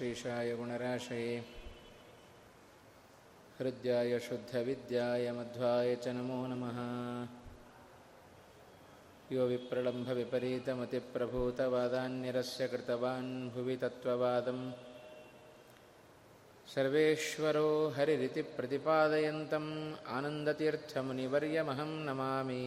श्रीशाय गुणराशये हृद्याय शुद्धविद्याय मध्वाय च नमो नमः यो विप्रलम्भविपरीतमतिप्रभूतवादान्निरस्य कृतवान् भुवि तत्त्ववादम् सर्वेश्वरो हरिरिति प्रतिपादयन्तम् आनन्दतीर्थमुनिवर्यमहं नमामि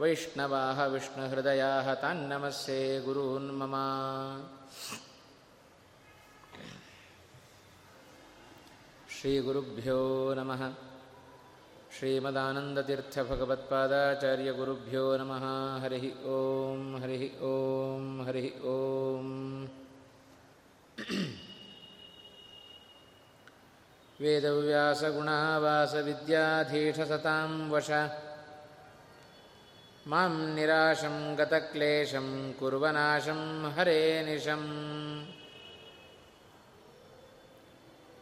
वैष्णवाः विष्णुहृदयाः तान्नमस्ये गुरून् मम श्रीगुरुभ्यो नमः श्रीमदानन्दतीर्थभगवत्पादाचार्यगुरुभ्यो नमः हरिः ॐ हरिः ॐ हरिः ॐ वेदव्यासगुणावासविद्याधीशसतां वश मां निराशं गतक्लेशं कुर्वनाशं हरे निशम्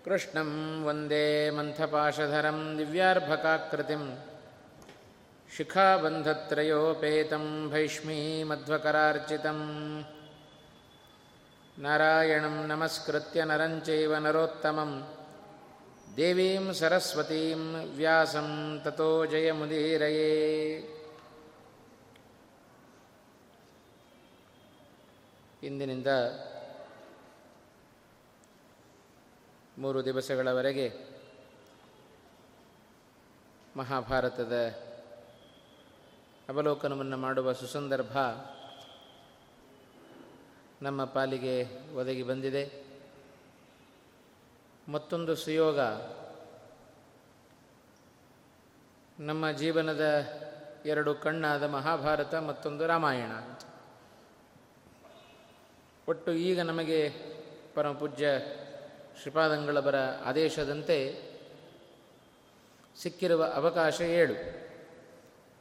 कृष्णं वन्दे मन्थपाशधरं दिव्यार्भकाकृतिं शिखाबन्धत्रयोपेतं भैष्मीमध्वकरार्चितं नारायणं नमस्कृत्य नरं चैव नरोत्तमं देवीं सरस्वतीं व्यासं ततो जयमुदीरये ಇಂದಿನಿಂದ ಮೂರು ದಿವಸಗಳವರೆಗೆ ಮಹಾಭಾರತದ ಅವಲೋಕನವನ್ನು ಮಾಡುವ ಸುಸಂದರ್ಭ ನಮ್ಮ ಪಾಲಿಗೆ ಒದಗಿ ಬಂದಿದೆ. ಮತ್ತೊಂದು ಸುಯೋಗ, ನಮ್ಮ ಜೀವನದ ಎರಡು ಕಣ್ಣಾದ ಮಹಾಭಾರತ, ಮತ್ತೊಂದು ರಾಮಾಯಣ. ಒಟ್ಟು ಈಗ ನಮಗೆ ಪರಮಪೂಜ್ಯ ಶ್ರೀಪಾದಂಗಳವರ ಆದೇಶದಂತೆ ಸಿಕ್ಕಿರುವ ಅವಕಾಶ ಏಳು.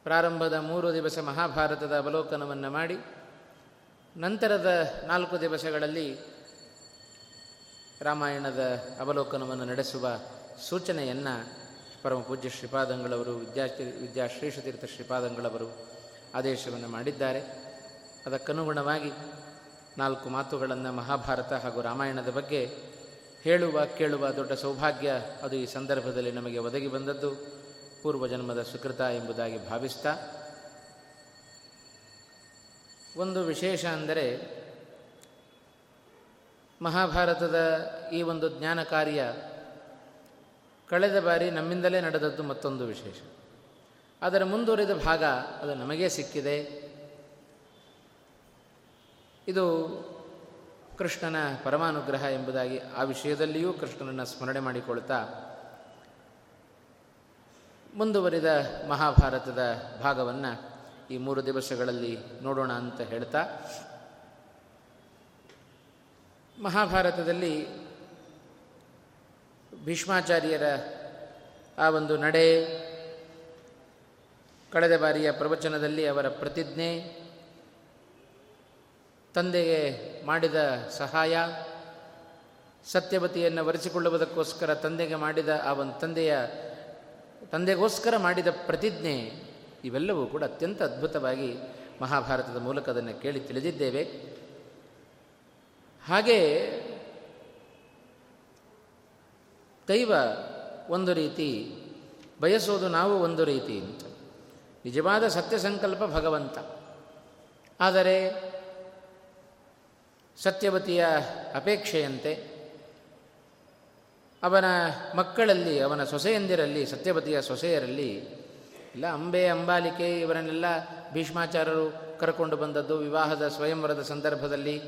ಪ್ರಾರಂಭದ ಮೂರು ದಿವಸ ಮಹಾಭಾರತದ ಅವಲೋಕನವನ್ನು ಮಾಡಿ, ನಂತರದ ನಾಲ್ಕು ದಿವಸಗಳಲ್ಲಿ ರಾಮಾಯಣದ ಅವಲೋಕನವನ್ನು ನಡೆಸುವ ಸೂಚನೆಯನ್ನು ಪರಮಪೂಜ್ಯ ಶ್ರೀಪಾದಂಗಳವರು ವಿದ್ಯಾ ವಿದ್ಯಾಶ್ರೇಷತೀರ್ಥ ಶ್ರೀಪಾದಂಗಳವರು ಆದೇಶವನ್ನು ಮಾಡಿದ್ದಾರೆ. ಅದಕ್ಕನುಗುಣವಾಗಿ ನಾಲ್ಕು ಮಾತುಗಳನ್ನು ಮಹಾಭಾರತ ಹಾಗೂ ರಾಮಾಯಣದ ಬಗ್ಗೆ ಹೇಳುವ, ಕೇಳುವ ದೊಡ್ಡ ಸೌಭಾಗ್ಯ ಅದು ಈ ಸಂದರ್ಭದಲ್ಲಿ ನಮಗೆ ಒದಗಿ ಬಂದದ್ದು. ಪೂರ್ವಜನ್ಮದ ಸುಕೃತ ಎಂಬುದಾಗಿ ಭಾವಿಸ್ತಾ ಒಂದು ವಿಶೇಷ ಅಂದರೆ ಮಹಾಭಾರತದ ಈ ಒಂದು ಜ್ಞಾನ ಕಾರ್ಯ ಕಳೆದ ಬಾರಿ ನಮ್ಮಿಂದಲೇ ನಡೆದದ್ದು ಮತ್ತೊಂದು ವಿಶೇಷ. ಅದರ ಮುಂದುವರಿದ ಭಾಗ ಅದು ನಮಗೇ ಸಿಕ್ಕಿದೆ. ಇದು ಕೃಷ್ಣನ ಪರಮಾನುಗ್ರಹ ಎಂಬುದಾಗಿ ಆ ವಿಷಯದಲ್ಲಿಯೂ ಕೃಷ್ಣನನ್ನು ಸ್ಮರಣೆ ಮಾಡಿಕೊಳ್ತಾ ಮುಂದುವರಿದ ಮಹಾಭಾರತದ ಭಾಗವನ್ನು ಈ ಮೂರು ದಿವಸಗಳಲ್ಲಿ ನೋಡೋಣ ಅಂತ ಹೇಳ್ತಾ, ಮಹಾಭಾರತದಲ್ಲಿ ಭೀಷ್ಮಾಚಾರ್ಯರ ಆ ಒಂದು ನಡೆ ಕಳೆದ ಬಾರಿಯ ಪ್ರವಚನದಲ್ಲಿ ಅವರ ಪ್ರತಿಜ್ಞೆ ತಂದೆಗೆ ಮಾಡಿದ ಸಹಾಯ, ಸತ್ಯವತಿಯನ್ನು ಒರೆಸಿಕೊಳ್ಳುವುದಕ್ಕೋಸ್ಕರ ತಂದೆಗೆ ಮಾಡಿದ ಆ ಒಂದು ತಂದೆಯ, ತಂದೆಗೋಸ್ಕರ ಮಾಡಿದ ಪ್ರತಿಜ್ಞೆ, ಇವೆಲ್ಲವೂ ಕೂಡ ಅತ್ಯಂತ ಅದ್ಭುತವಾಗಿ ಮಹಾಭಾರತದ ಮೂಲಕ ಅದನ್ನು ಕೇಳಿ ತಿಳಿದಿದ್ದೇವೆ. ಹಾಗೆ ದೈವ ಒಂದು ರೀತಿ, ಬಯಸೋದು ನಾವು ಒಂದು ರೀತಿ ಅಂತ. ನಿಜವಾದ ಸತ್ಯ ಸಂಕಲ್ಪ ಭಗವಂತ. ಆದರೆ ಸತ್ಯವತಿಯ ಅಪೇಕ್ಷೆಯಂತೆ ಅವನ ಮಕ್ಕಳಲ್ಲಿ, ಅವನ ಸೊಸೆಯಂದಿರಲ್ಲಿ, ಸತ್ಯವತಿಯ ಸೊಸೆಯರಲ್ಲಿ, ಇಲ್ಲ, ಅಂಬೆ, ಅಂಬಾಲಿಕೆ ಇವರನ್ನೆಲ್ಲ ಭೀಷ್ಮಾಚಾರ್ಯರು ಕರ್ಕೊಂಡು ಬಂದದ್ದು ವಿವಾಹದ ಸ್ವಯಂವರದ ಸಂದರ್ಭದಲ್ಲಿ.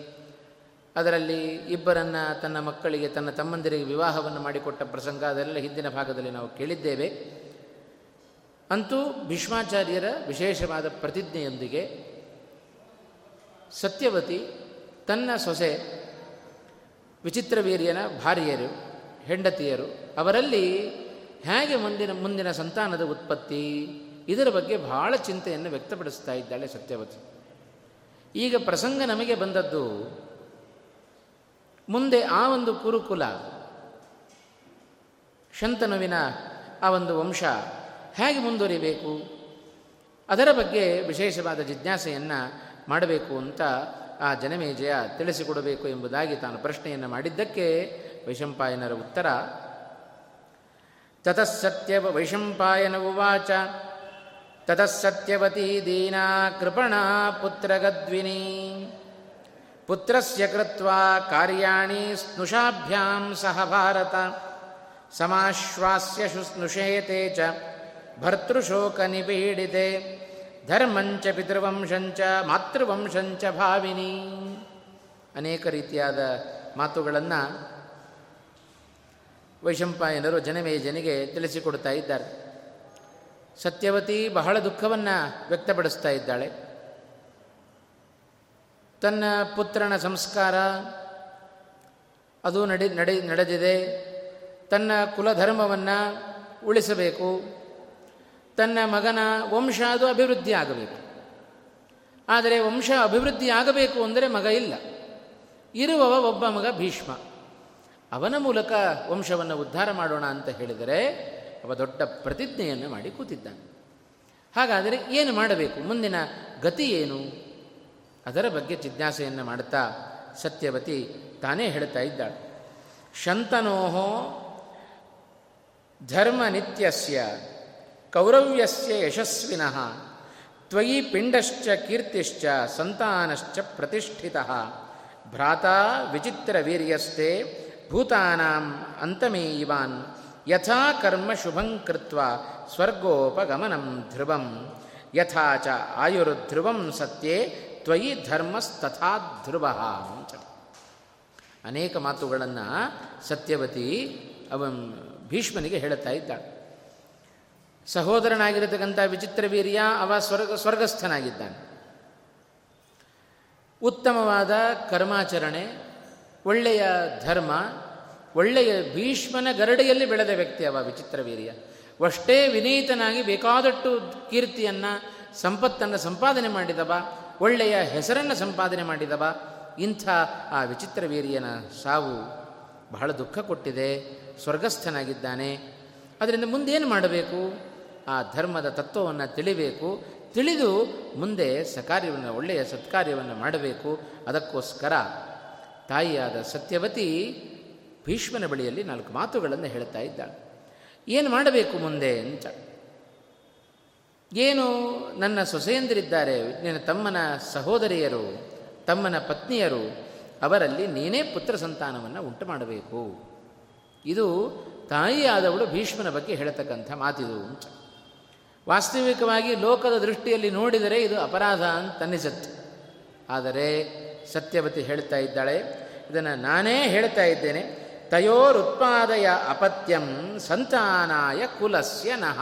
ಅದರಲ್ಲಿ ಇಬ್ಬರನ್ನು ತನ್ನ ಮಕ್ಕಳಿಗೆ, ತನ್ನ ತಮ್ಮಂದಿರಿಗೆ ವಿವಾಹವನ್ನು ಮಾಡಿಕೊಟ್ಟ ಪ್ರಸಂಗ ಅದೆಲ್ಲ ಹಿಂದಿನ ಭಾಗದಲ್ಲಿ ನಾವು ಕೇಳಿದ್ದೇವೆ. ಅಂತೂ ಭೀಷ್ಮಾಚಾರ್ಯರ ವಿಶೇಷವಾದ ಪ್ರತಿಜ್ಞೆಯೊಂದಿಗೆ ಸತ್ಯವತಿ ತನ್ನ ಸೊಸೆ ವಿಚಿತ್ರವೀರ್ಯನ ಭಾರ್ಯರು ಹೆಂಡತಿಯರು, ಅವರಲ್ಲಿ ಹೇಗೆ ಮುಂದಿನ ಮುಂದಿನ ಸಂತಾನದ ಉತ್ಪತ್ತಿ? ಇದರ ಬಗ್ಗೆ ಬಹಳ ಚಿಂತೆಯನ್ನು ವ್ಯಕ್ತಪಡಿಸ್ತಾ ಇದ್ದಾಳೆ ಸತ್ಯವತಿ. ಈಗ ಪ್ರಸಂಗ ನಮಗೆ ಬಂದದ್ದು, ಮುಂದೆ ಆ ಒಂದು ಕುರುಕುಲ, ಶಂತನುವಿನ ಆ ಒಂದು ವಂಶ ಹೇಗೆ ಮುಂದುವರಿಬೇಕು? ಅದರ ಬಗ್ಗೆ ವಿಶೇಷವಾದ ಜಿಜ್ಞಾಸೆಯನ್ನು ಮಾಡಬೇಕು ಅಂತ ಆ ಜನಮೇಜಯ ತಿಳಿಸಿಕೊಡಬೇಕು ಎಂಬುದಾಗಿ ತಾನು ಪ್ರಶ್ನೆಯನ್ನು ಮಾಡಿದ್ದಕ್ಕೆ ವೈಶಂಪಾಯನರ ಉತ್ತರ ತತಸ್ಸತ್ಯ ವೈಶಂಪಾಯನ ಉವಾಚ, ತತಸ್ಸತ್ಯವತಿ ದೀನಾ ಕೃಪಣ ಪುತ್ರಗದ್ವಿನಿ, ಪುತ್ರಸ್ಯ ಕೃತ್ವಾ ಕಾರ್ಯಾಣಿ ಸ್ನುಷಾಭ್ಯಾಂ ಸಹ ಭಾರತ, ಸಮಾಶ್ವಾಸ್ಯ ಶುಸ್ನುಷೇತೆ ಚ ಭರ್ತೃಶೋಕನಿಪೀಡಿತೆ ಧರ್ಮಂಚ ಪಿತೃವಂಶಂಚ, ಮಾತೃವಂಶಂಚ ಭಾವಿನಿ. ಅನೇಕ ರೀತಿಯಾದ ಮಾತುಗಳನ್ನು ವೈಶಂಪಾಯನರು ಜನಮೇಜನಿಗೆ ತಿಳಿಸಿಕೊಡ್ತಾ ಇದ್ದಾರೆ. ಸತ್ಯವತಿ ಬಹಳ ದುಃಖವನ್ನು ವ್ಯಕ್ತಪಡಿಸ್ತಾ ಇದ್ದಾಳೆ. ತನ್ನ ಪುತ್ರನ ಸಂಸ್ಕಾರ, ಅದು ನಡೆ ನಡೆ, ನಡೆದಿದೆ. ತನ್ನ ಕುಲಧರ್ಮವನ್ನು ಉಳಿಸಬೇಕು. ತನ್ನ ಮಗನ ವಂಶ ಅದು ಅಭಿವೃದ್ಧಿ ಆಗಬೇಕು. ಆದರೆ ವಂಶ ಅಭಿವೃದ್ಧಿ ಆಗಬೇಕು ಅಂದರೆ ಮಗ ಇಲ್ಲ. ಇರುವವ ಒಬ್ಬ ಮಗ ಭೀಷ್ಮ. ಅವನ ಮೂಲಕ ವಂಶವನ್ನು ಉದ್ಧಾರ ಮಾಡೋಣ ಅಂತ ಹೇಳಿದರೆ ಅವ ದೊಡ್ಡ ಪ್ರತಿಜ್ಞೆಯನ್ನು ಮಾಡಿ ಕೂತಿದ್ದಾನೆ. ಹಾಗಾದರೆ ಏನು ಮಾಡಬೇಕು? ಮುಂದಿನ ಗತಿ ಏನು? ಅದರ ಬಗ್ಗೆ ಜಿಜ್ಞಾಸೆಯನ್ನು ಮಾಡುತ್ತಾ ಸತ್ಯವತಿ ತಾನೇ ಹೇಳ್ತಾ ಇದ್ದಾಳೆ. ಶಂತನೋಹೋ ಧರ್ಮ ನಿತ್ಯಸ್ಯ ಕೌರವ್ಯಸ್ಯ ಯಶಸ್ವಿನಃ. ತ್ವಯಿ ಪಿಂಡಶ್ಚ ಕೀರ್ತಿಶ್ಚ ಸಂತಾನಶ್ಚ ಪ್ರತಿಷ್ಠಿತ. ವಿಚಿತ್ರ ವಿಚಿತ್ರವೀರ್ಯಸ್ತೆ ಭೂತಾನಾಂ ಅಂತಮೇ ಇವಾನ್ ಯಥಾ ಕರ್ಮ ಶುಭಂ ಕೃತ್ವ ಸ್ವರ್ಗೋಪಗಮನಂ ಧ್ರುವಂ. ಯಥಾ ಚ ಆಯುರ್ಧ್ರುವಂ ಸತ್ಯೇ ತ್ವಯಿ ಧರ್ಮಸ್ತಥಾ ಧ್ರುವ ಅಂತ ಅನೇಕ ಮಾತುಗಳನ್ನು ಸತ್ಯವತಿ ಅವ ಭೀಷ್ಮನಿಗೆ ಹೇಳುತ್ತಾ ಇದ್ದಾಳೆ. ಸಹೋದರನಾಗಿರತಕ್ಕಂಥ ವಿಚಿತ್ರವೀರ್ಯ ಅವ ಸ್ವರ್ಗ, ಸ್ವರ್ಗಸ್ಥನಾಗಿದ್ದಾನೆ. ಉತ್ತಮವಾದ ಕರ್ಮಾಚರಣೆ, ಒಳ್ಳೆಯ ಧರ್ಮ, ಒಳ್ಳೆಯ ಭೀಷ್ಮನ ಗರಡೆಯಲ್ಲಿ ಬೆಳೆದ ವ್ಯಕ್ತಿ ಅವ ವಿಚಿತ್ರವೀರ್ಯ ಅಷ್ಟೇ ವಿನೀತನಾಗಿ ಬೇಕಾದಷ್ಟು ಕೀರ್ತಿಯನ್ನು, ಸಂಪತ್ತನ್ನು ಸಂಪಾದನೆ ಮಾಡಿದವ, ಒಳ್ಳೆಯ ಹೆಸರನ್ನು ಸಂಪಾದನೆ ಮಾಡಿದವ, ಇಂಥ ಆ ವಿಚಿತ್ರ ವೀರ್ಯನ ಸಾವು ಬಹಳ ದುಃಖ ಕೊಟ್ಟಿದೆ, ಸ್ವರ್ಗಸ್ಥನಾಗಿದ್ದಾನೆ. ಅದರಿಂದ ಮುಂದೇನು ಮಾಡಬೇಕು? ಆ ಧರ್ಮದ ತತ್ವವನ್ನು ತಿಳಿಬೇಕು, ತಿಳಿದು ಮುಂದೆ ಸಕಾರ್ಯವನ್ನು, ಒಳ್ಳೆಯ ಸತ್ಕಾರ್ಯವನ್ನು ಮಾಡಬೇಕು. ಅದಕ್ಕೋಸ್ಕರ ತಾಯಿಯಾದ ಸತ್ಯವತಿ ಭೀಷ್ಮನ ಬಳಿಯಲ್ಲಿ ನಾಲ್ಕು ಮಾತುಗಳನ್ನು ಹೇಳ್ತಾ ಇದ್ದಾಳೆ. ಏನು ಮಾಡಬೇಕು ಮುಂದೆ ಅಂತ. ಏನು ನನ್ನ ಸೊಸೆಯಂದಿರಿದ್ದಾರೆ, ನಿನ್ನ ತಮ್ಮನ ಸಹೋದರಿಯರು, ತಮ್ಮನ ಪತ್ನಿಯರು, ಅವರಲ್ಲಿ ನೀನೇ ಪುತ್ರ ಸಂತಾನವನ್ನು ಉಂಟು ಮಾಡಬೇಕು. ಇದು ತಾಯಿಯಾದವಳು ಭೀಷ್ಮನ ಬಗ್ಗೆ ಹೇಳತಕ್ಕಂಥ ಮಾತಿದು ಅಂತ. ವಾಸ್ತವಿಕವಾಗಿ ಲೋಕದ ದೃಷ್ಟಿಯಲ್ಲಿ ನೋಡಿದರೆ ಇದು ಅಪರಾಧ ಅಂತ ಅನ್ನಿಸುತ್ತೆ ಆದರೆ ಸತ್ಯವತಿ ಹೇಳ್ತಾ ಇದ್ದಾಳೆ, ಇದನ್ನು ನಾನೇ ಹೇಳ್ತಾ ಇದ್ದೇನೆ. ತಯೋರುತ್ಪಾದಯ ಅಪತ್ಯಂ ಸಂತಾನಾಯ ಕುಲಸ್ಯ ನಹ.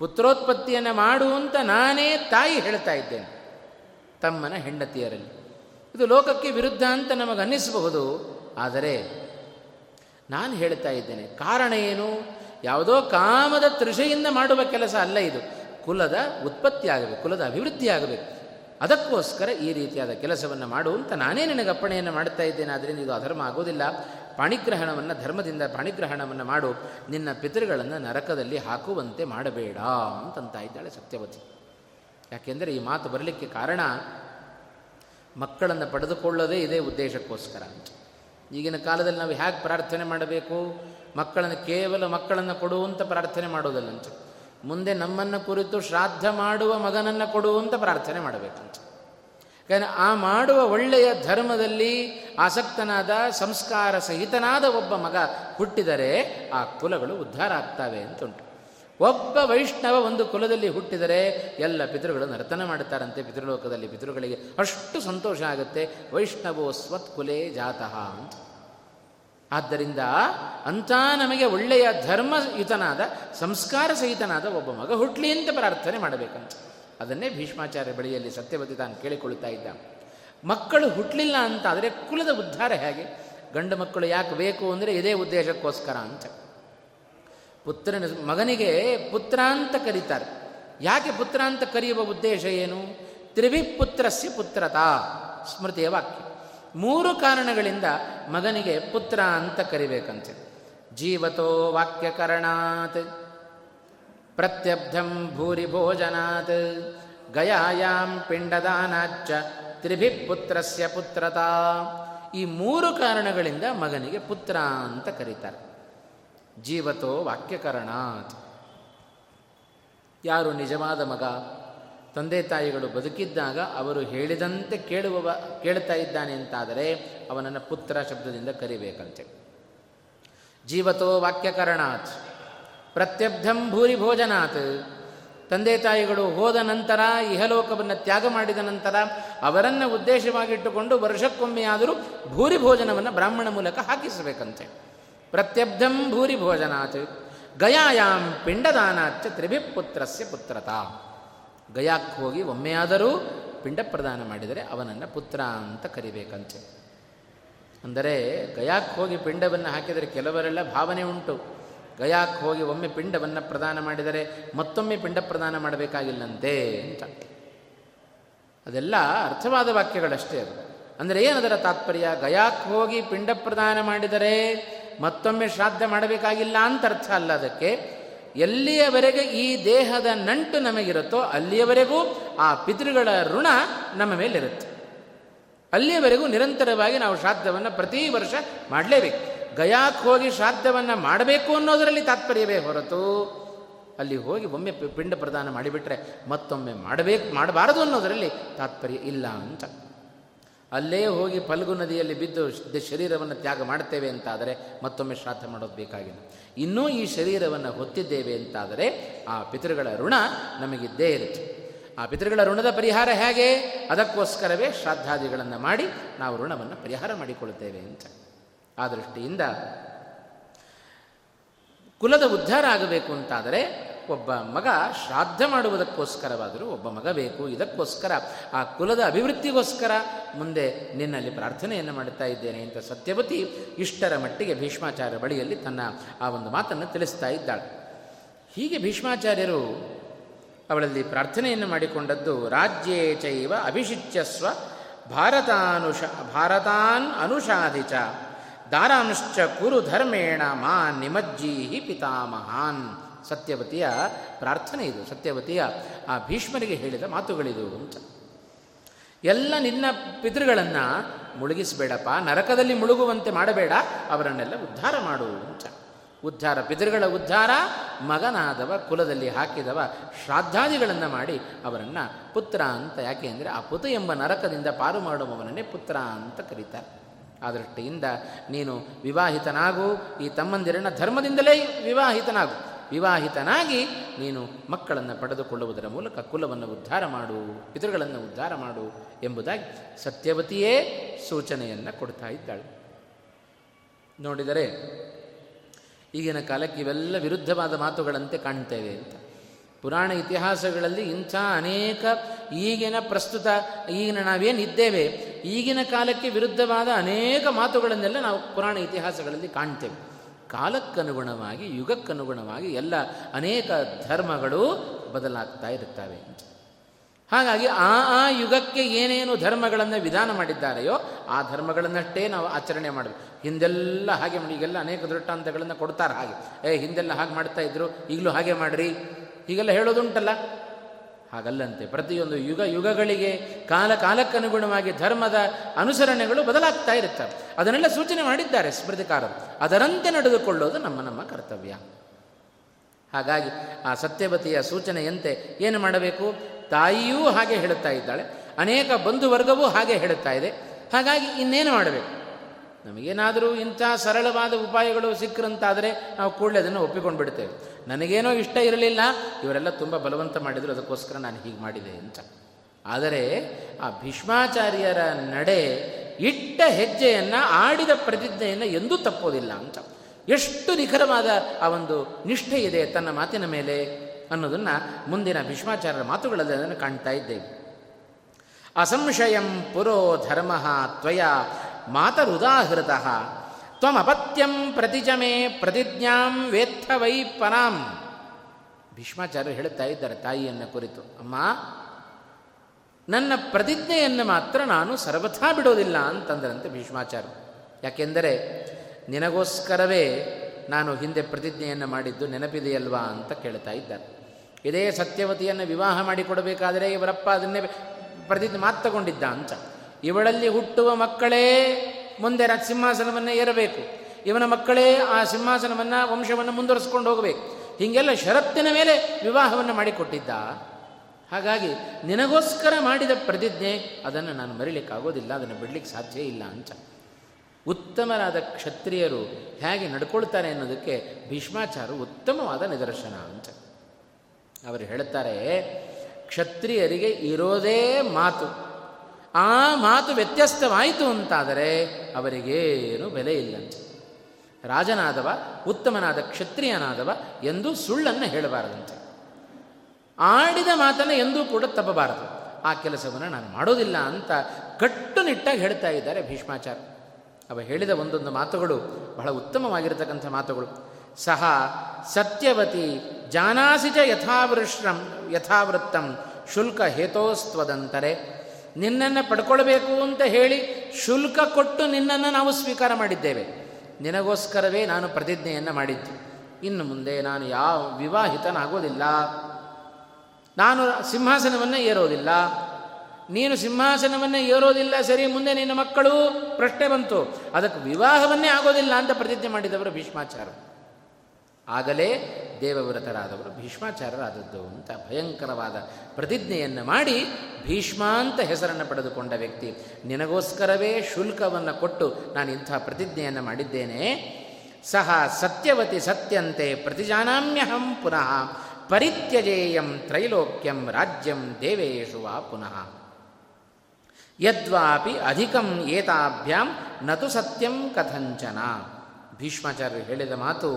ಪುತ್ರೋತ್ಪತ್ತಿಯನ್ನು ಮಾಡು ಅಂತ ನಾನೇ ತಾಯಿ ಹೇಳ್ತಾ ಇದ್ದೇನೆ ತಮ್ಮನ ಹೆಂಡತಿಯರಲ್ಲಿ. ಇದು ಲೋಕಕ್ಕೆ ವಿರುದ್ಧ ಅಂತ ನಮಗನ್ನಿಸಬಹುದು, ಆದರೆ ನಾನು ಹೇಳ್ತಾ ಇದ್ದೇನೆ, ಕಾರಣ ಏನು? ಯಾವುದೋ ಕಾಮದ ತೃಷೆಯಿಂದ ಮಾಡುವ ಕೆಲಸ ಅಲ್ಲ ಇದು. ಕುಲದ ಉತ್ಪತ್ತಿ ಆಗಬೇಕು, ಕುಲದ ಅಭಿವೃದ್ಧಿ ಆಗಬೇಕು. ಅದಕ್ಕೋಸ್ಕರ ಈ ರೀತಿಯಾದ ಕೆಲಸವನ್ನು ಮಾಡು ಅಂತ ನಾನೇ ನಿನಗೆ ಅಪ್ಪಣೆಯನ್ನು ಮಾಡ್ತಾ ಇದ್ದೇನೆ, ಆದರೆ ಇದು ಅಧರ್ಮ ಆಗೋದಿಲ್ಲ. ಪಾಣಿಗ್ರಹಣವನ್ನು, ಧರ್ಮದಿಂದ ಪಾಣಿಗ್ರಹಣವನ್ನು ಮಾಡು. ನಿನ್ನ ಪಿತೃಗಳನ್ನು ನರಕದಲ್ಲಿ ಹಾಕುವಂತೆ ಮಾಡಬೇಡ ಅಂತಂತ ಇದ್ದಾಳೆ ಸತ್ಯವತಿ. ಯಾಕೆಂದರೆ ಈ ಮಾತು ಬರಲಿಕ್ಕೆ ಕಾರಣ ಮಕ್ಕಳನ್ನು ಪಡೆದುಕೊಳ್ಳೋದೇ ಇದೇ ಉದ್ದೇಶಕ್ಕೋಸ್ಕರ. ಈಗಿನ ಕಾಲದಲ್ಲಿ ನಾವು ಹೇಗೆ ಪ್ರಾರ್ಥನೆ ಮಾಡಬೇಕು? ಮಕ್ಕಳನ್ನು ಕೇವಲ ಮಕ್ಕಳನ್ನು ಕೊಡುವಂತ ಪ್ರಾರ್ಥನೆ ಮಾಡೋದಲ್ಲಂತ. ಮುಂದೆ ನಮ್ಮನ್ನು ಕುರಿತು ಶ್ರಾದ್ದ ಮಾಡುವ ಮಗನನ್ನು ಕೊಡುವಂತ ಪ್ರಾರ್ಥನೆ ಮಾಡಬೇಕಂತ. ಯಾಕಂದರೆ ಆ ಮಾಡುವ ಒಳ್ಳೆಯ ಧರ್ಮದಲ್ಲಿ ಆಸಕ್ತನಾದ, ಸಂಸ್ಕಾರ ಸಹಿತನಾದ ಒಬ್ಬ ಮಗ ಹುಟ್ಟಿದರೆ ಆ ಕುಲಗಳು ಉದ್ಧಾರ ಆಗ್ತವೆ ಅಂತ ಉಂಟು ಒಬ್ಬ ವೈಷ್ಣವ ಒಂದು ಕುಲದಲ್ಲಿ ಹುಟ್ಟಿದರೆ ಎಲ್ಲ ಪಿತೃಗಳು ನರ್ತನ ಮಾಡುತ್ತಾರಂತೆ ಪಿತೃಲೋಕದಲ್ಲಿ. ಪಿತೃಗಳಿಗೆ ಅಷ್ಟು ಸಂತೋಷ ಆಗುತ್ತೆ. ವೈಷ್ಣವೋ ಸ್ವತ್ಕುಲೇ ಜಾತಃ ಅಂತ. ಆದ್ದರಿಂದ ಅಂಥ ನಮಗೆ ಒಳ್ಳೆಯ ಧರ್ಮಯುತನಾದ, ಸಂಸ್ಕಾರ ಸಹಿತನಾದ ಒಬ್ಬ ಮಗ ಹುಟ್ಲಿ ಅಂತ ಪ್ರಾರ್ಥನೆ ಮಾಡಬೇಕಂತ. ಅದನ್ನೇ ಭೀಷ್ಮಾಚಾರ್ಯ ಬಳಿಯಲ್ಲಿ ಸತ್ಯವತಿ ತಾನು ಕೇಳಿಕೊಳ್ಳುತ್ತಾ ಇದ್ದ. ಮಕ್ಕಳು ಹುಟ್ಟಲಿಲ್ಲ ಅಂತ ಆದರೆ ಕುಲದ ಉದ್ಧಾರ ಹೇಗೆ? ಗಂಡು ಮಕ್ಕಳು ಯಾಕೆ ಬೇಕು ಅಂದರೆ ಇದೇ ಉದ್ದೇಶಕ್ಕೋಸ್ಕರ ಅಂತ. ಪುತ್ರನ ಮಗನಿಗೆ ಪುತ್ರ ಅಂತ ಕರೀತಾರೆ. ಯಾಕೆ ಪುತ್ರ ಅಂತ ಕರೆಯುವ ಉದ್ದೇಶ ಏನು? ತ್ರಿವಿಪುತ್ರಸ್ಯ ಪುತ್ರತಾ, ಸ್ಮೃತಿಯ ವಾಕ್ಯ. ಮೂರು ಕಾರಣಗಳಿಂದ ಮಗನಿಗೆ ಪುತ್ರ ಅಂತ ಕರಿಬೇಕಂತೆ. ಜೀವತೋ ವಾಕ್ಯಕರಣಾತ್, ಪ್ರತ್ಯಬ್ಧಂ ಭೂರಿ ಭೋಜನಾತ್ ಗಯಾಯಾಂ ಪಿಂಡದಾನಾಚ್ಚ ತ್ರಿಭಿ ಪುತ್ರಸ್ಯ ಪುತ್ರತಾ. ಈ ಮೂರು ಕಾರಣಗಳಿಂದ ಮಗನಿಗೆ ಪುತ್ರ ಅಂತ ಕರೀತಾರೆ. ಜೀವತೋ ವಾಕ್ಯಕರಣಾತ್. ಯಾರು ನಿಜವಾದ ಮಗ? ತಂದೆ ತಾಯಿಗಳು ಬದುಕಿದ್ದಾಗ ಅವರು ಹೇಳಿದಂತೆ ಕೇಳುವವ, ಕೇಳ್ತಾ ಇದ್ದಾನೆ ಅಂತಾದರೆ ಅವನನ್ನು ಪುತ್ರ ಶಬ್ದದಿಂದ ಕರಿಬೇಕಂತೆ. ಜೀವತೋ ವಾಕ್ಯಕರಣಾತ್, ಪ್ರತ್ಯಬ್ಧಂ ಭೂರಿ ಭೋಜನಾತ್. ತಂದೆ ತಾಯಿಗಳು ಹೋದ ನಂತರ ಇಹಲೋಕವನ್ನು ತ್ಯಾಗ ಮಾಡಿದ ನಂತರ ಅವರನ್ನು ಉದ್ದೇಶವಾಗಿಟ್ಟುಕೊಂಡು ವರ್ಷಕ್ಕೊಮ್ಮೆಯಾದರೂ ಭೂರಿ ಭೋಜನವನ್ನು ಬ್ರಾಹ್ಮಣ ಮೂಲಕ ಹಾಕಿಸಬೇಕಂತೆ. ಪ್ರತ್ಯಬ್ಧಂ ಭೂರಿ ಭೋಜನಾತ್ ಗಯಾಯಾಮ್ ಪಿಂಡದಾನಾಚ ತ್ರಿಭಿಪುತ್ರಸ್ಯ ಪುತ್ರತಾ. ಗಯಾಕ್ಕೆ ಹೋಗಿ ಒಮ್ಮೆಯಾದರೂ ಪಿಂಡ ಪ್ರದಾನ ಮಾಡಿದರೆ ಅವನನ್ನು ಪುತ್ರ ಅಂತ ಕರಿಬೇಕಂತೆ. ಅಂದರೆ ಗಯಾಕ್ಕೆ ಹೋಗಿ ಪಿಂಡವನ್ನು ಹಾಕಿದರೆ ಕೆಲವರೆಲ್ಲ ಭಾವನೆ ಉಂಟು. ಗಯಾಕ್ಕೆ ಹೋಗಿ ಒಮ್ಮೆ ಪಿಂಡವನ್ನು ಪ್ರದಾನ ಮಾಡಿದರೆ ಮತ್ತೊಮ್ಮೆ ಪಿಂಡ ಪ್ರದಾನ ಮಾಡಬೇಕಾಗಿಲ್ಲಂತೆ ಅಂತ. ಅದೆಲ್ಲ ಅರ್ಥವಾದ ವಾಕ್ಯಗಳಷ್ಟೇ ಅದು. ಅಂದರೆ ಏನದರ ತಾತ್ಪರ್ಯ? ಗಯಾಕ್ಕೆ ಹೋಗಿ ಪಿಂಡ ಪ್ರದಾನ ಮಾಡಿದರೆ ಮತ್ತೊಮ್ಮೆ ಶ್ರಾದ್ದ ಮಾಡಬೇಕಾಗಿಲ್ಲ ಅಂತ ಅರ್ಥ ಅಲ್ಲ ಅದಕ್ಕೆ. ಎಲ್ಲಿಯವರೆಗೆ ಈ ದೇಹದ ನಂಟು ನಮಗಿರುತ್ತೋ ಅಲ್ಲಿಯವರೆಗೂ ಆ ಪಿತೃಗಳ ಋಣ ನಮ್ಮ ಮೇಲಿರುತ್ತೆ. ಅಲ್ಲಿಯವರೆಗೂ ನಿರಂತರವಾಗಿ ನಾವು ಶ್ರಾದ್ದವನ್ನು ಪ್ರತಿ ವರ್ಷ ಮಾಡಲೇಬೇಕು. ಗಯಾಕ್ಕೆ ಹೋಗಿ ಶ್ರಾದ್ದವನ್ನು ಮಾಡಬೇಕು ಅನ್ನೋದರಲ್ಲಿ ತಾತ್ಪರ್ಯವೇ ಹೊರತು ಅಲ್ಲಿ ಹೋಗಿ ಒಮ್ಮೆ ಪಿಂಡ ಪ್ರದಾನ ಮಾಡಿಬಿಟ್ರೆ ಮತ್ತೊಮ್ಮೆ ಮಾಡಬೇಕು, ಮಾಡಬಾರದು ಅನ್ನೋದರಲ್ಲಿ ತಾತ್ಪರ್ಯ ಇಲ್ಲ ಅಂತ. ಅಲ್ಲೇ ಹೋಗಿ ಫಲ್ಗು ನದಿಯಲ್ಲಿ ಬಿದ್ದು ಶರೀರವನ್ನು ತ್ಯಾಗ ಮಾಡ್ತೇವೆ ಅಂತಾದರೆ ಮತ್ತೊಮ್ಮೆ ಶ್ರಾದ್ದ ಮಾಡೋದು ಬೇಕಾಗಿಲ್ಲ. ಇನ್ನೂ ಈ ಶರೀರವನ್ನು ಹೊತ್ತಿದ್ದೇವೆ ಅಂತಾದರೆ ಆ ಪಿತೃಗಳ ಋಣ ನಮಗಿದ್ದೇ ಇರುತ್ತೆ. ಆ ಪಿತೃಗಳ ಋಣದ ಪರಿಹಾರ ಹೇಗೆ? ಅದಕ್ಕೋಸ್ಕರವೇ ಶ್ರಾದ್ದಾದಿಗಳನ್ನು ಮಾಡಿ ನಾವು ಋಣವನ್ನು ಪರಿಹಾರ ಮಾಡಿಕೊಳ್ಳುತ್ತೇವೆ ಅಂತ. ಆ ದೃಷ್ಟಿಯಿಂದ ಕುಲದ ಉದ್ಧಾರ ಆಗಬೇಕು ಅಂತಾದರೆ ಒಬ್ಬ ಮಗ ಶ್ರಾದ್ದ ಮಾಡುವುದಕ್ಕೋಸ್ಕರವಾದರೂ ಒಬ್ಬ ಮಗ ಬೇಕು. ಇದಕ್ಕೋಸ್ಕರ, ಆ ಕುಲದ ಅಭಿವೃದ್ಧಿಗೋಸ್ಕರ ಮುಂದೆ ನಿನ್ನಲ್ಲಿ ಪ್ರಾರ್ಥನೆಯನ್ನು ಮಾಡುತ್ತಾ ಇದ್ದೇನೆ ಅಂತ ಸತ್ಯವತಿ ಇಷ್ಟರ ಮಟ್ಟಿಗೆ ಭೀಷ್ಮಾಚಾರ್ಯ ಬಳಿಯಲ್ಲಿ ತನ್ನ ಆ ಒಂದು ಮಾತನ್ನು ತಿಳಿಸ್ತಾ ಇದ್ದಾಳೆ. ಹೀಗೆ ಭೀಷ್ಮಾಚಾರ್ಯರು ಅವಳಲ್ಲಿ ಪ್ರಾರ್ಥನೆಯನ್ನು ಮಾಡಿಕೊಂಡದ್ದು, ರಾಜ್ಯೇ ಚೈವ ಅಭಿಷಿಚ್ಯಸ್ವ ಭಾರತಾನುಷ, ಭಾರತಾನ್ ಅನುಷಾಧಿಚ, ದಾರಾಂಶ್ಚ ಕುರು ಧರ್ಮೇಣ ಮಾ ನಿಮಜ್ಜೀಹಿ ಪಿತಾಮಹಾನ್. ಸತ್ಯವತಿಯ ಪ್ರಾರ್ಥನೆ ಇದು, ಸತ್ಯವತಿಯ ಆ ಭೀಷ್ಮರಿಗೆ ಹೇಳಿದ ಮಾತುಗಳಿದು ಅಂತ. ಎಲ್ಲ ನಿನ್ನ ಪಿತೃಗಳನ್ನು ಮುಳುಗಿಸಬೇಡಪ್ಪ, ನರಕದಲ್ಲಿ ಮುಳುಗುವಂತೆ ಮಾಡಬೇಡ, ಅವರನ್ನೆಲ್ಲ ಉದ್ಧಾರ ಮಾಡು ಅಂತ. ಉದ್ಧಾರ ಪಿತೃಗಳ ಉದ್ಧಾರ, ಮಗನಾದವ, ಕುಲದಲ್ಲಿ ಹಾಕಿದವ ಶ್ರಾದ್ದಾದಿಗಳನ್ನು ಮಾಡಿ ಅವರನ್ನು ಪುತ್ರ ಅಂತ ಯಾಕೆ ಅಂದರೆ, ಆ ಪುತ ಎಂಬ ನರಕದಿಂದ ಪಾರು ಮಾಡುವವನನ್ನೇ ಪುತ್ರ ಅಂತ ಕರೀತಾರೆ. ಆ ದೃಷ್ಟಿಯಿಂದ ನೀನು ವಿವಾಹಿತನಾಗು, ಈ ತಮ್ಮಂದಿರನ್ನ ಧರ್ಮದಿಂದಲೇ ವಿವಾಹಿತನಾಗು. ವಿವಾಹಿತನಾಗಿ ನೀನು ಮಕ್ಕಳನ್ನು ಪಡೆದುಕೊಳ್ಳುವುದರ ಮೂಲಕ ಕುಲವನ್ನು ಉದ್ಧಾರ ಮಾಡು, ಪಿತೃಗಳನ್ನು ಉದ್ಧಾರ ಮಾಡು ಎಂಬುದಾಗಿ ಸತ್ಯವತಿಯೇ ಸೂಚನೆಯನ್ನು ಕೊಡ್ತಾ ಇದ್ದಾಳೆ. ನೋಡಿದರೆ ಈಗಿನ ಕಾಲಕ್ಕೆ ಇವೆಲ್ಲ ವಿರುದ್ಧವಾದ ಮಾತುಗಳಂತೆ ಕಾಣ್ತೇವೆ ಅಂತ. ಪುರಾಣ ಇತಿಹಾಸಗಳಲ್ಲಿ ಇಂಥ ಅನೇಕ ಈಗಿನ ಪ್ರಸ್ತುತ, ಈಗಿನ ನಾವೇನಿದ್ದೇವೆ, ಈಗಿನ ಕಾಲಕ್ಕೆ ವಿರುದ್ಧವಾದ ಅನೇಕ ಮಾತುಗಳನ್ನೆಲ್ಲ ನಾವು ಪುರಾಣ ಇತಿಹಾಸಗಳಲ್ಲಿ ಕಾಣ್ತೇವೆ. ಕಾಲಕ್ಕನುಗುಣವಾಗಿ, ಯುಗಕ್ಕನುಗುಣವಾಗಿ ಎಲ್ಲ ಅನೇಕ ಧರ್ಮಗಳು ಬದಲಾಗ್ತಾ ಇರುತ್ತವೆ. ಹಾಗಾಗಿ ಆ ಆ ಯುಗಕ್ಕೆ ಏನೇನು ಧರ್ಮಗಳನ್ನು ವಿಧಾನ ಮಾಡಿದ್ದಾರೆಯೋ ಆ ಧರ್ಮಗಳನ್ನಷ್ಟೇ ನಾವು ಆಚರಣೆ ಮಾಡಬೇಕು. ಹಿಂದೆಲ್ಲ ಹಾಗೆ ಮಾಡಿ, ಈಗೆಲ್ಲ ಅನೇಕ ದೃಷ್ಟಾಂತಗಳನ್ನು ಕೊಡ್ತಾರೆ ಹಾಗೆ. ಏ, ಹಿಂದೆಲ್ಲ ಹಾಗೆ ಮಾಡ್ತಾ ಇದ್ರು, ಈಗಲೂ ಹಾಗೆ ಮಾಡಿರಿ. ಹೀಗೆಲ್ಲ ಹೇಳೋದುಂಟಲ್ಲ. ಹಾಗಲ್ಲಂತೆ. ಪ್ರತಿಯೊಂದು ಯುಗ ಯುಗಗಳಿಗೆ ಕಾಲ ಕಾಲಕ್ಕನುಗುಣವಾಗಿ ಧರ್ಮದ ಅನುಸರಣೆಗಳು ಬದಲಾಗ್ತಾ ಇರುತ್ತವೆ. ಅದನ್ನೆಲ್ಲ ಸೂಚನೆ ಮಾಡಿದ್ದಾರೆ ಸ್ಮೃತಿಕಾರರು. ಅದರಂತೆ ನಡೆದುಕೊಳ್ಳೋದು ನಮ್ಮ ನಮ್ಮ ಕರ್ತವ್ಯ. ಹಾಗಾಗಿ ಆ ಸತ್ಯವತಿಯ ಸೂಚನೆಯಂತೆ ಏನು ಮಾಡಬೇಕು? ತಾಯಿಯೂ ಹಾಗೆ ಹೇಳುತ್ತಾ ಇದ್ದಾಳೆ. ಅನೇಕ ಬಂಧುವರ್ಗವೂ ಹಾಗೆ ಹೇಳುತ್ತಾ ಇದೆ. ಹಾಗಾಗಿ ಇನ್ನೇನು ಮಾಡಬೇಕು? ನಮಗೇನಾದರೂ ಇಂಥ ಸರಳವಾದ ಉಪಾಯಗಳು ಸಿಕ್ಕರಂತಾದರೆ ನಾವು ಕೂಡಲೇ ಅದನ್ನು ಒಪ್ಪಿಕೊಂಡು ಬಿಡ್ತೇವೆ ನನಗೇನೋ ಇಷ್ಟ ಇರಲಿಲ್ಲ, ಇವರೆಲ್ಲ ತುಂಬ ಬಲವಂತ ಮಾಡಿದರು, ಅದಕ್ಕೋಸ್ಕರ ನಾನು ಹೀಗೆ ಮಾಡಿದೆ ಅಂತ. ಆದರೆ ಆ ಭೀಷ್ಮಾಚಾರ್ಯರ ನಡೆ ಇಟ್ಟ ಹೆಜ್ಜೆಯನ್ನು, ಆಡಿದ ಪ್ರತಿಜ್ಞೆಯನ್ನು ಎಂದೂ ತಪ್ಪೋದಿಲ್ಲ ಅಂತ. ಎಷ್ಟು ನಿಖರವಾದ ಆ ಒಂದು ನಿಷ್ಠೆ ಇದೆ ತನ್ನ ಮಾತಿನ ಮೇಲೆ ಅನ್ನೋದನ್ನು ಮುಂದಿನ ಭೀಷ್ಮಾಚಾರ್ಯರ ಮಾತುಗಳಲ್ಲಿ ಅದನ್ನು ಕಾಣ್ತಾ ಇದ್ದೇವೆ. ಅಸಂಶಯಂ ಪುರೋ ಧರ್ಮ ತ್ವಯ ಮಾತರುದಾಹೃತ, ತ್ವಮಪತ್ಯಂ ಪ್ರತಿಜಮೆ ಪ್ರತಿಜ್ಞಾಂ ವೇತ್ಥ ವೈ ಪರಾಂ. ಭೀಷ್ಮಾಚಾರ್ಯರು ಹೇಳುತ್ತಾ ಇದ್ದಾರೆ ತಾಯಿಯನ್ನು ಕುರಿತು, ಅಮ್ಮ, ನನ್ನ ಪ್ರತಿಜ್ಞೆಯನ್ನು ಮಾತ್ರ ನಾನು ಸರ್ವಥಾ ಬಿಡೋದಿಲ್ಲ ಅಂತಂದ್ರಂತೆ ಭೀಷ್ಮಾಚಾರ್ಯ ಯಾಕೆಂದರೆ, ನಿನಗೋಸ್ಕರವೇ ನಾನು ಹಿಂದೆ ಪ್ರತಿಜ್ಞೆಯನ್ನು ಮಾಡಿದ್ದು ನೆನಪಿದೆಯಲ್ವಾ ಅಂತ ಕೇಳ್ತಾ ಇದ್ದಾರೆ. ಇದೇ ಸತ್ಯವತಿಯನ್ನು ವಿವಾಹ ಮಾಡಿಕೊಡಬೇಕಾದರೆ ಇವರಪ್ಪ ಅದನ್ನೇ ಪ್ರತಿಜ್ಞೆ ಮಾತು ತಗೊಂಡಿದ್ದ ಅಂತ. ಇವಳಲ್ಲಿ ಹುಟ್ಟುವ ಮಕ್ಕಳೇ ಮುಂದೆ ಸಿಂಹಾಸನವನ್ನು ಏರಬೇಕು. ಇವನ ಮಕ್ಕಳೇ ಆ ಸಿಂಹಾಸನವನ್ನು, ವಂಶವನ್ನು ಮುಂದುವರಿಸ್ಕೊಂಡು ಹೋಗಬೇಕು. ಹೀಗೆಲ್ಲ ಷರತ್ತಿನ ಮೇಲೆ ವಿವಾಹವನ್ನು ಮಾಡಿಕೊಟ್ಟಿದ್ದ. ಹಾಗಾಗಿ ನಿನಗೋಸ್ಕರ ಮಾಡಿದ ಪ್ರತಿಜ್ಞೆ, ಅದನ್ನು ನಾನು ಮರಿಲಿಕ್ಕಾಗೋದಿಲ್ಲ, ಅದನ್ನು ಬಿಡಲಿಕ್ಕೆ ಸಾಧ್ಯ ಇಲ್ಲ ಅಂತ. ಉತ್ತಮರಾದ ಕ್ಷತ್ರಿಯರು ಹೇಗೆ ನಡ್ಕೊಳ್ತಾರೆ ಅನ್ನೋದಕ್ಕೆ ಭೀಷ್ಮಾಚಾರ ಉತ್ತಮವಾದ ನಿದರ್ಶನ ಅಂತ. ಅವರು ಹೇಳ್ತಾರೆ, ಕ್ಷತ್ರಿಯರಿಗೆ ಇರೋದೇ ಮಾತು. ಆ ಮಾತು ವ್ಯತ್ಯಸ್ತವಾಯಿತು ಅಂತಾದರೆ ಅವರಿಗೇನು ಬೆಲೆ ಇಲ್ಲಂತೆ. ರಾಜನಾದವ, ಉತ್ತಮನಾದ ಕ್ಷತ್ರಿಯನಾದವ ಎಂದೂ ಸುಳ್ಳನ್ನು ಹೇಳಬಾರದಂತೆ. ಆಡಿದ ಮಾತನ್ನು ಎಂದೂ ಕೂಡ ತಪ್ಪಬಾರದು. ಆ ಕೆಲಸವನ್ನು ನಾನು ಮಾಡೋದಿಲ್ಲ ಅಂತ ಕಟ್ಟುನಿಟ್ಟಾಗಿ ಹೇಳ್ತಾ ಇದ್ದಾರೆ ಭೀಷ್ಮಾಚಾರ. ಅವ ಹೇಳಿದ ಒಂದೊಂದು ಮಾತುಗಳು ಬಹಳ ಉತ್ತಮವಾಗಿರತಕ್ಕಂಥ ಮಾತುಗಳು. ಸಹ ಸತ್ಯವತಿ ಜಾನಾಸಿಜ ಯಥಾವೃಶ್ರಂ ಯಥಾವೃತ್ತಂ ಶುಲ್ಕ ಹೇತೋಸ್ತ್ವದಂತರೆ. ನಿನ್ನನ್ನು ಪಡ್ಕೊಳ್ಬೇಕು ಅಂತ ಹೇಳಿ ಶುಲ್ಕ ಕೊಟ್ಟು ನಿನ್ನನ್ನು ನಾವು ಸ್ವೀಕಾರ ಮಾಡಿದ್ದೇವೆ. ನಿನಗೋಸ್ಕರವೇ ನಾನು ಪ್ರತಿಜ್ಞೆಯನ್ನು ಮಾಡಿದ್ದು. ಇನ್ನು ಮುಂದೆ ನಾನು ಯಾವ ವಿವಾಹಿತನಾಗೋದಿಲ್ಲ. ನಾನು ಸಿಂಹಾಸನವನ್ನು ಏರೋದಿಲ್ಲ. ನೀನು ಸಿಂಹಾಸನವನ್ನೇ ಏರೋದಿಲ್ಲ, ಸರಿ, ಮುಂದೆ ನಿನ್ನ ಮಕ್ಕಳು ಪ್ರಶ್ನೆ ಬಂತು. ಅದಕ್ಕೆ ವಿವಾಹವನ್ನೇ ಆಗೋದಿಲ್ಲ ಅಂತ ಪ್ರತಿಜ್ಞೆ ಮಾಡಿದವರು ಭೀಷ್ಮಾಚಾರ ಆಗಲೇ ದೇವವ್ರತರಾದವರು, ಭೀಷ್ಮಾಚಾರ್ಯರಾದದ್ದು ಅಂತ ಭಯಂಕರವಾದ ಪ್ರತಿಜ್ಞೆಯನ್ನು ಮಾಡಿ ಭೀಷ್ಮಾಂತ ಹೆಸರನ್ನು ಪಡೆದುಕೊಂಡ ವ್ಯಕ್ತಿ, ನಿನಗೋಸ್ಕರವೇ ಶುಲ್ಕವನ್ನು ಕೊಟ್ಟು ನಾನು ಇಂಥ ಪ್ರತಿಜ್ಞೆಯನ್ನು ಮಾಡಿದ್ದೇನೆ. ಸಹ ಸತ್ಯವತಿ ಸತ್ಯಂತೆ ಪ್ರತಿಜಾನಾಮ್ಯಹಂ ಪುನಃ ಪರಿತ್ಯಜೇಯಂ ತ್ರೈಲೋಕ್ಯಂ ರಾಜ್ಯಂ ದೇವೇಶು ವಾ ಪುನಃ. ಯದ್ವಾಪಿ ಅಧಿಕಂ ಏತಾಭ್ಯಾಂ, ನತು ಸತ್ಯಂ ಕಥಂಚನ. ಭೀಷ್ಮಾಚಾರ್ಯರು ಹೇಳಿದ ಮಾತು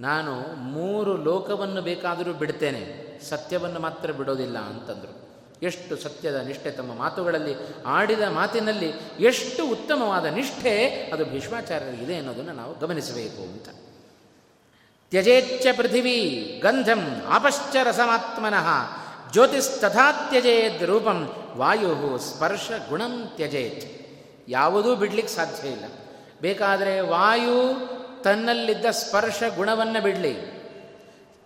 ನಾನು ಮೂರು ಲೋಕವನ್ನು ಬೇಕಾದರೂ ಬಿಡ್ತೇನೆ ಸತ್ಯವನ್ನು ಮಾತ್ರ ಬಿಡೋದಿಲ್ಲ ಅಂತಂದರು. ಎಷ್ಟು ಸತ್ಯದ ನಿಷ್ಠೆ ತಮ್ಮ ಮಾತುಗಳಲ್ಲಿ, ಆಡಿದ ಮಾತಿನಲ್ಲಿ ಎಷ್ಟು ಉತ್ತಮವಾದ ನಿಷ್ಠೆ ಅದು ಭೀಷ್ಮಾಚಾರ್ಯರಿಗಿದೆ ಅನ್ನೋದನ್ನು ನಾವು ಗಮನಿಸಬೇಕು ಅಂತ. ತ್ಯಜೇಚ್ಛ ಪೃಥಿವಿ ಗಂಧಂ ಆಪಶ್ಚ ರಸಮಾತ್ಮನಃ ಜ್ಯೋತಿಸ್ತಥಾ ತ್ಯಜೇದ್ ರೂಪಂ ವಾಯು ಸ್ಪರ್ಶ ಗುಣಂ ತ್ಯಜೇತ್. ಯಾವುದೂ ಬಿಡ್ಲಿಕ್ಕೆ ಸಾಧ್ಯ ಇಲ್ಲ. ಬೇಕಾದರೆ ವಾಯು ತನ್ನಲ್ಲಿದ್ದ ಸ್ಪರ್ಶ ಗುಣವನ್ನು ಬಿಡಲಿ.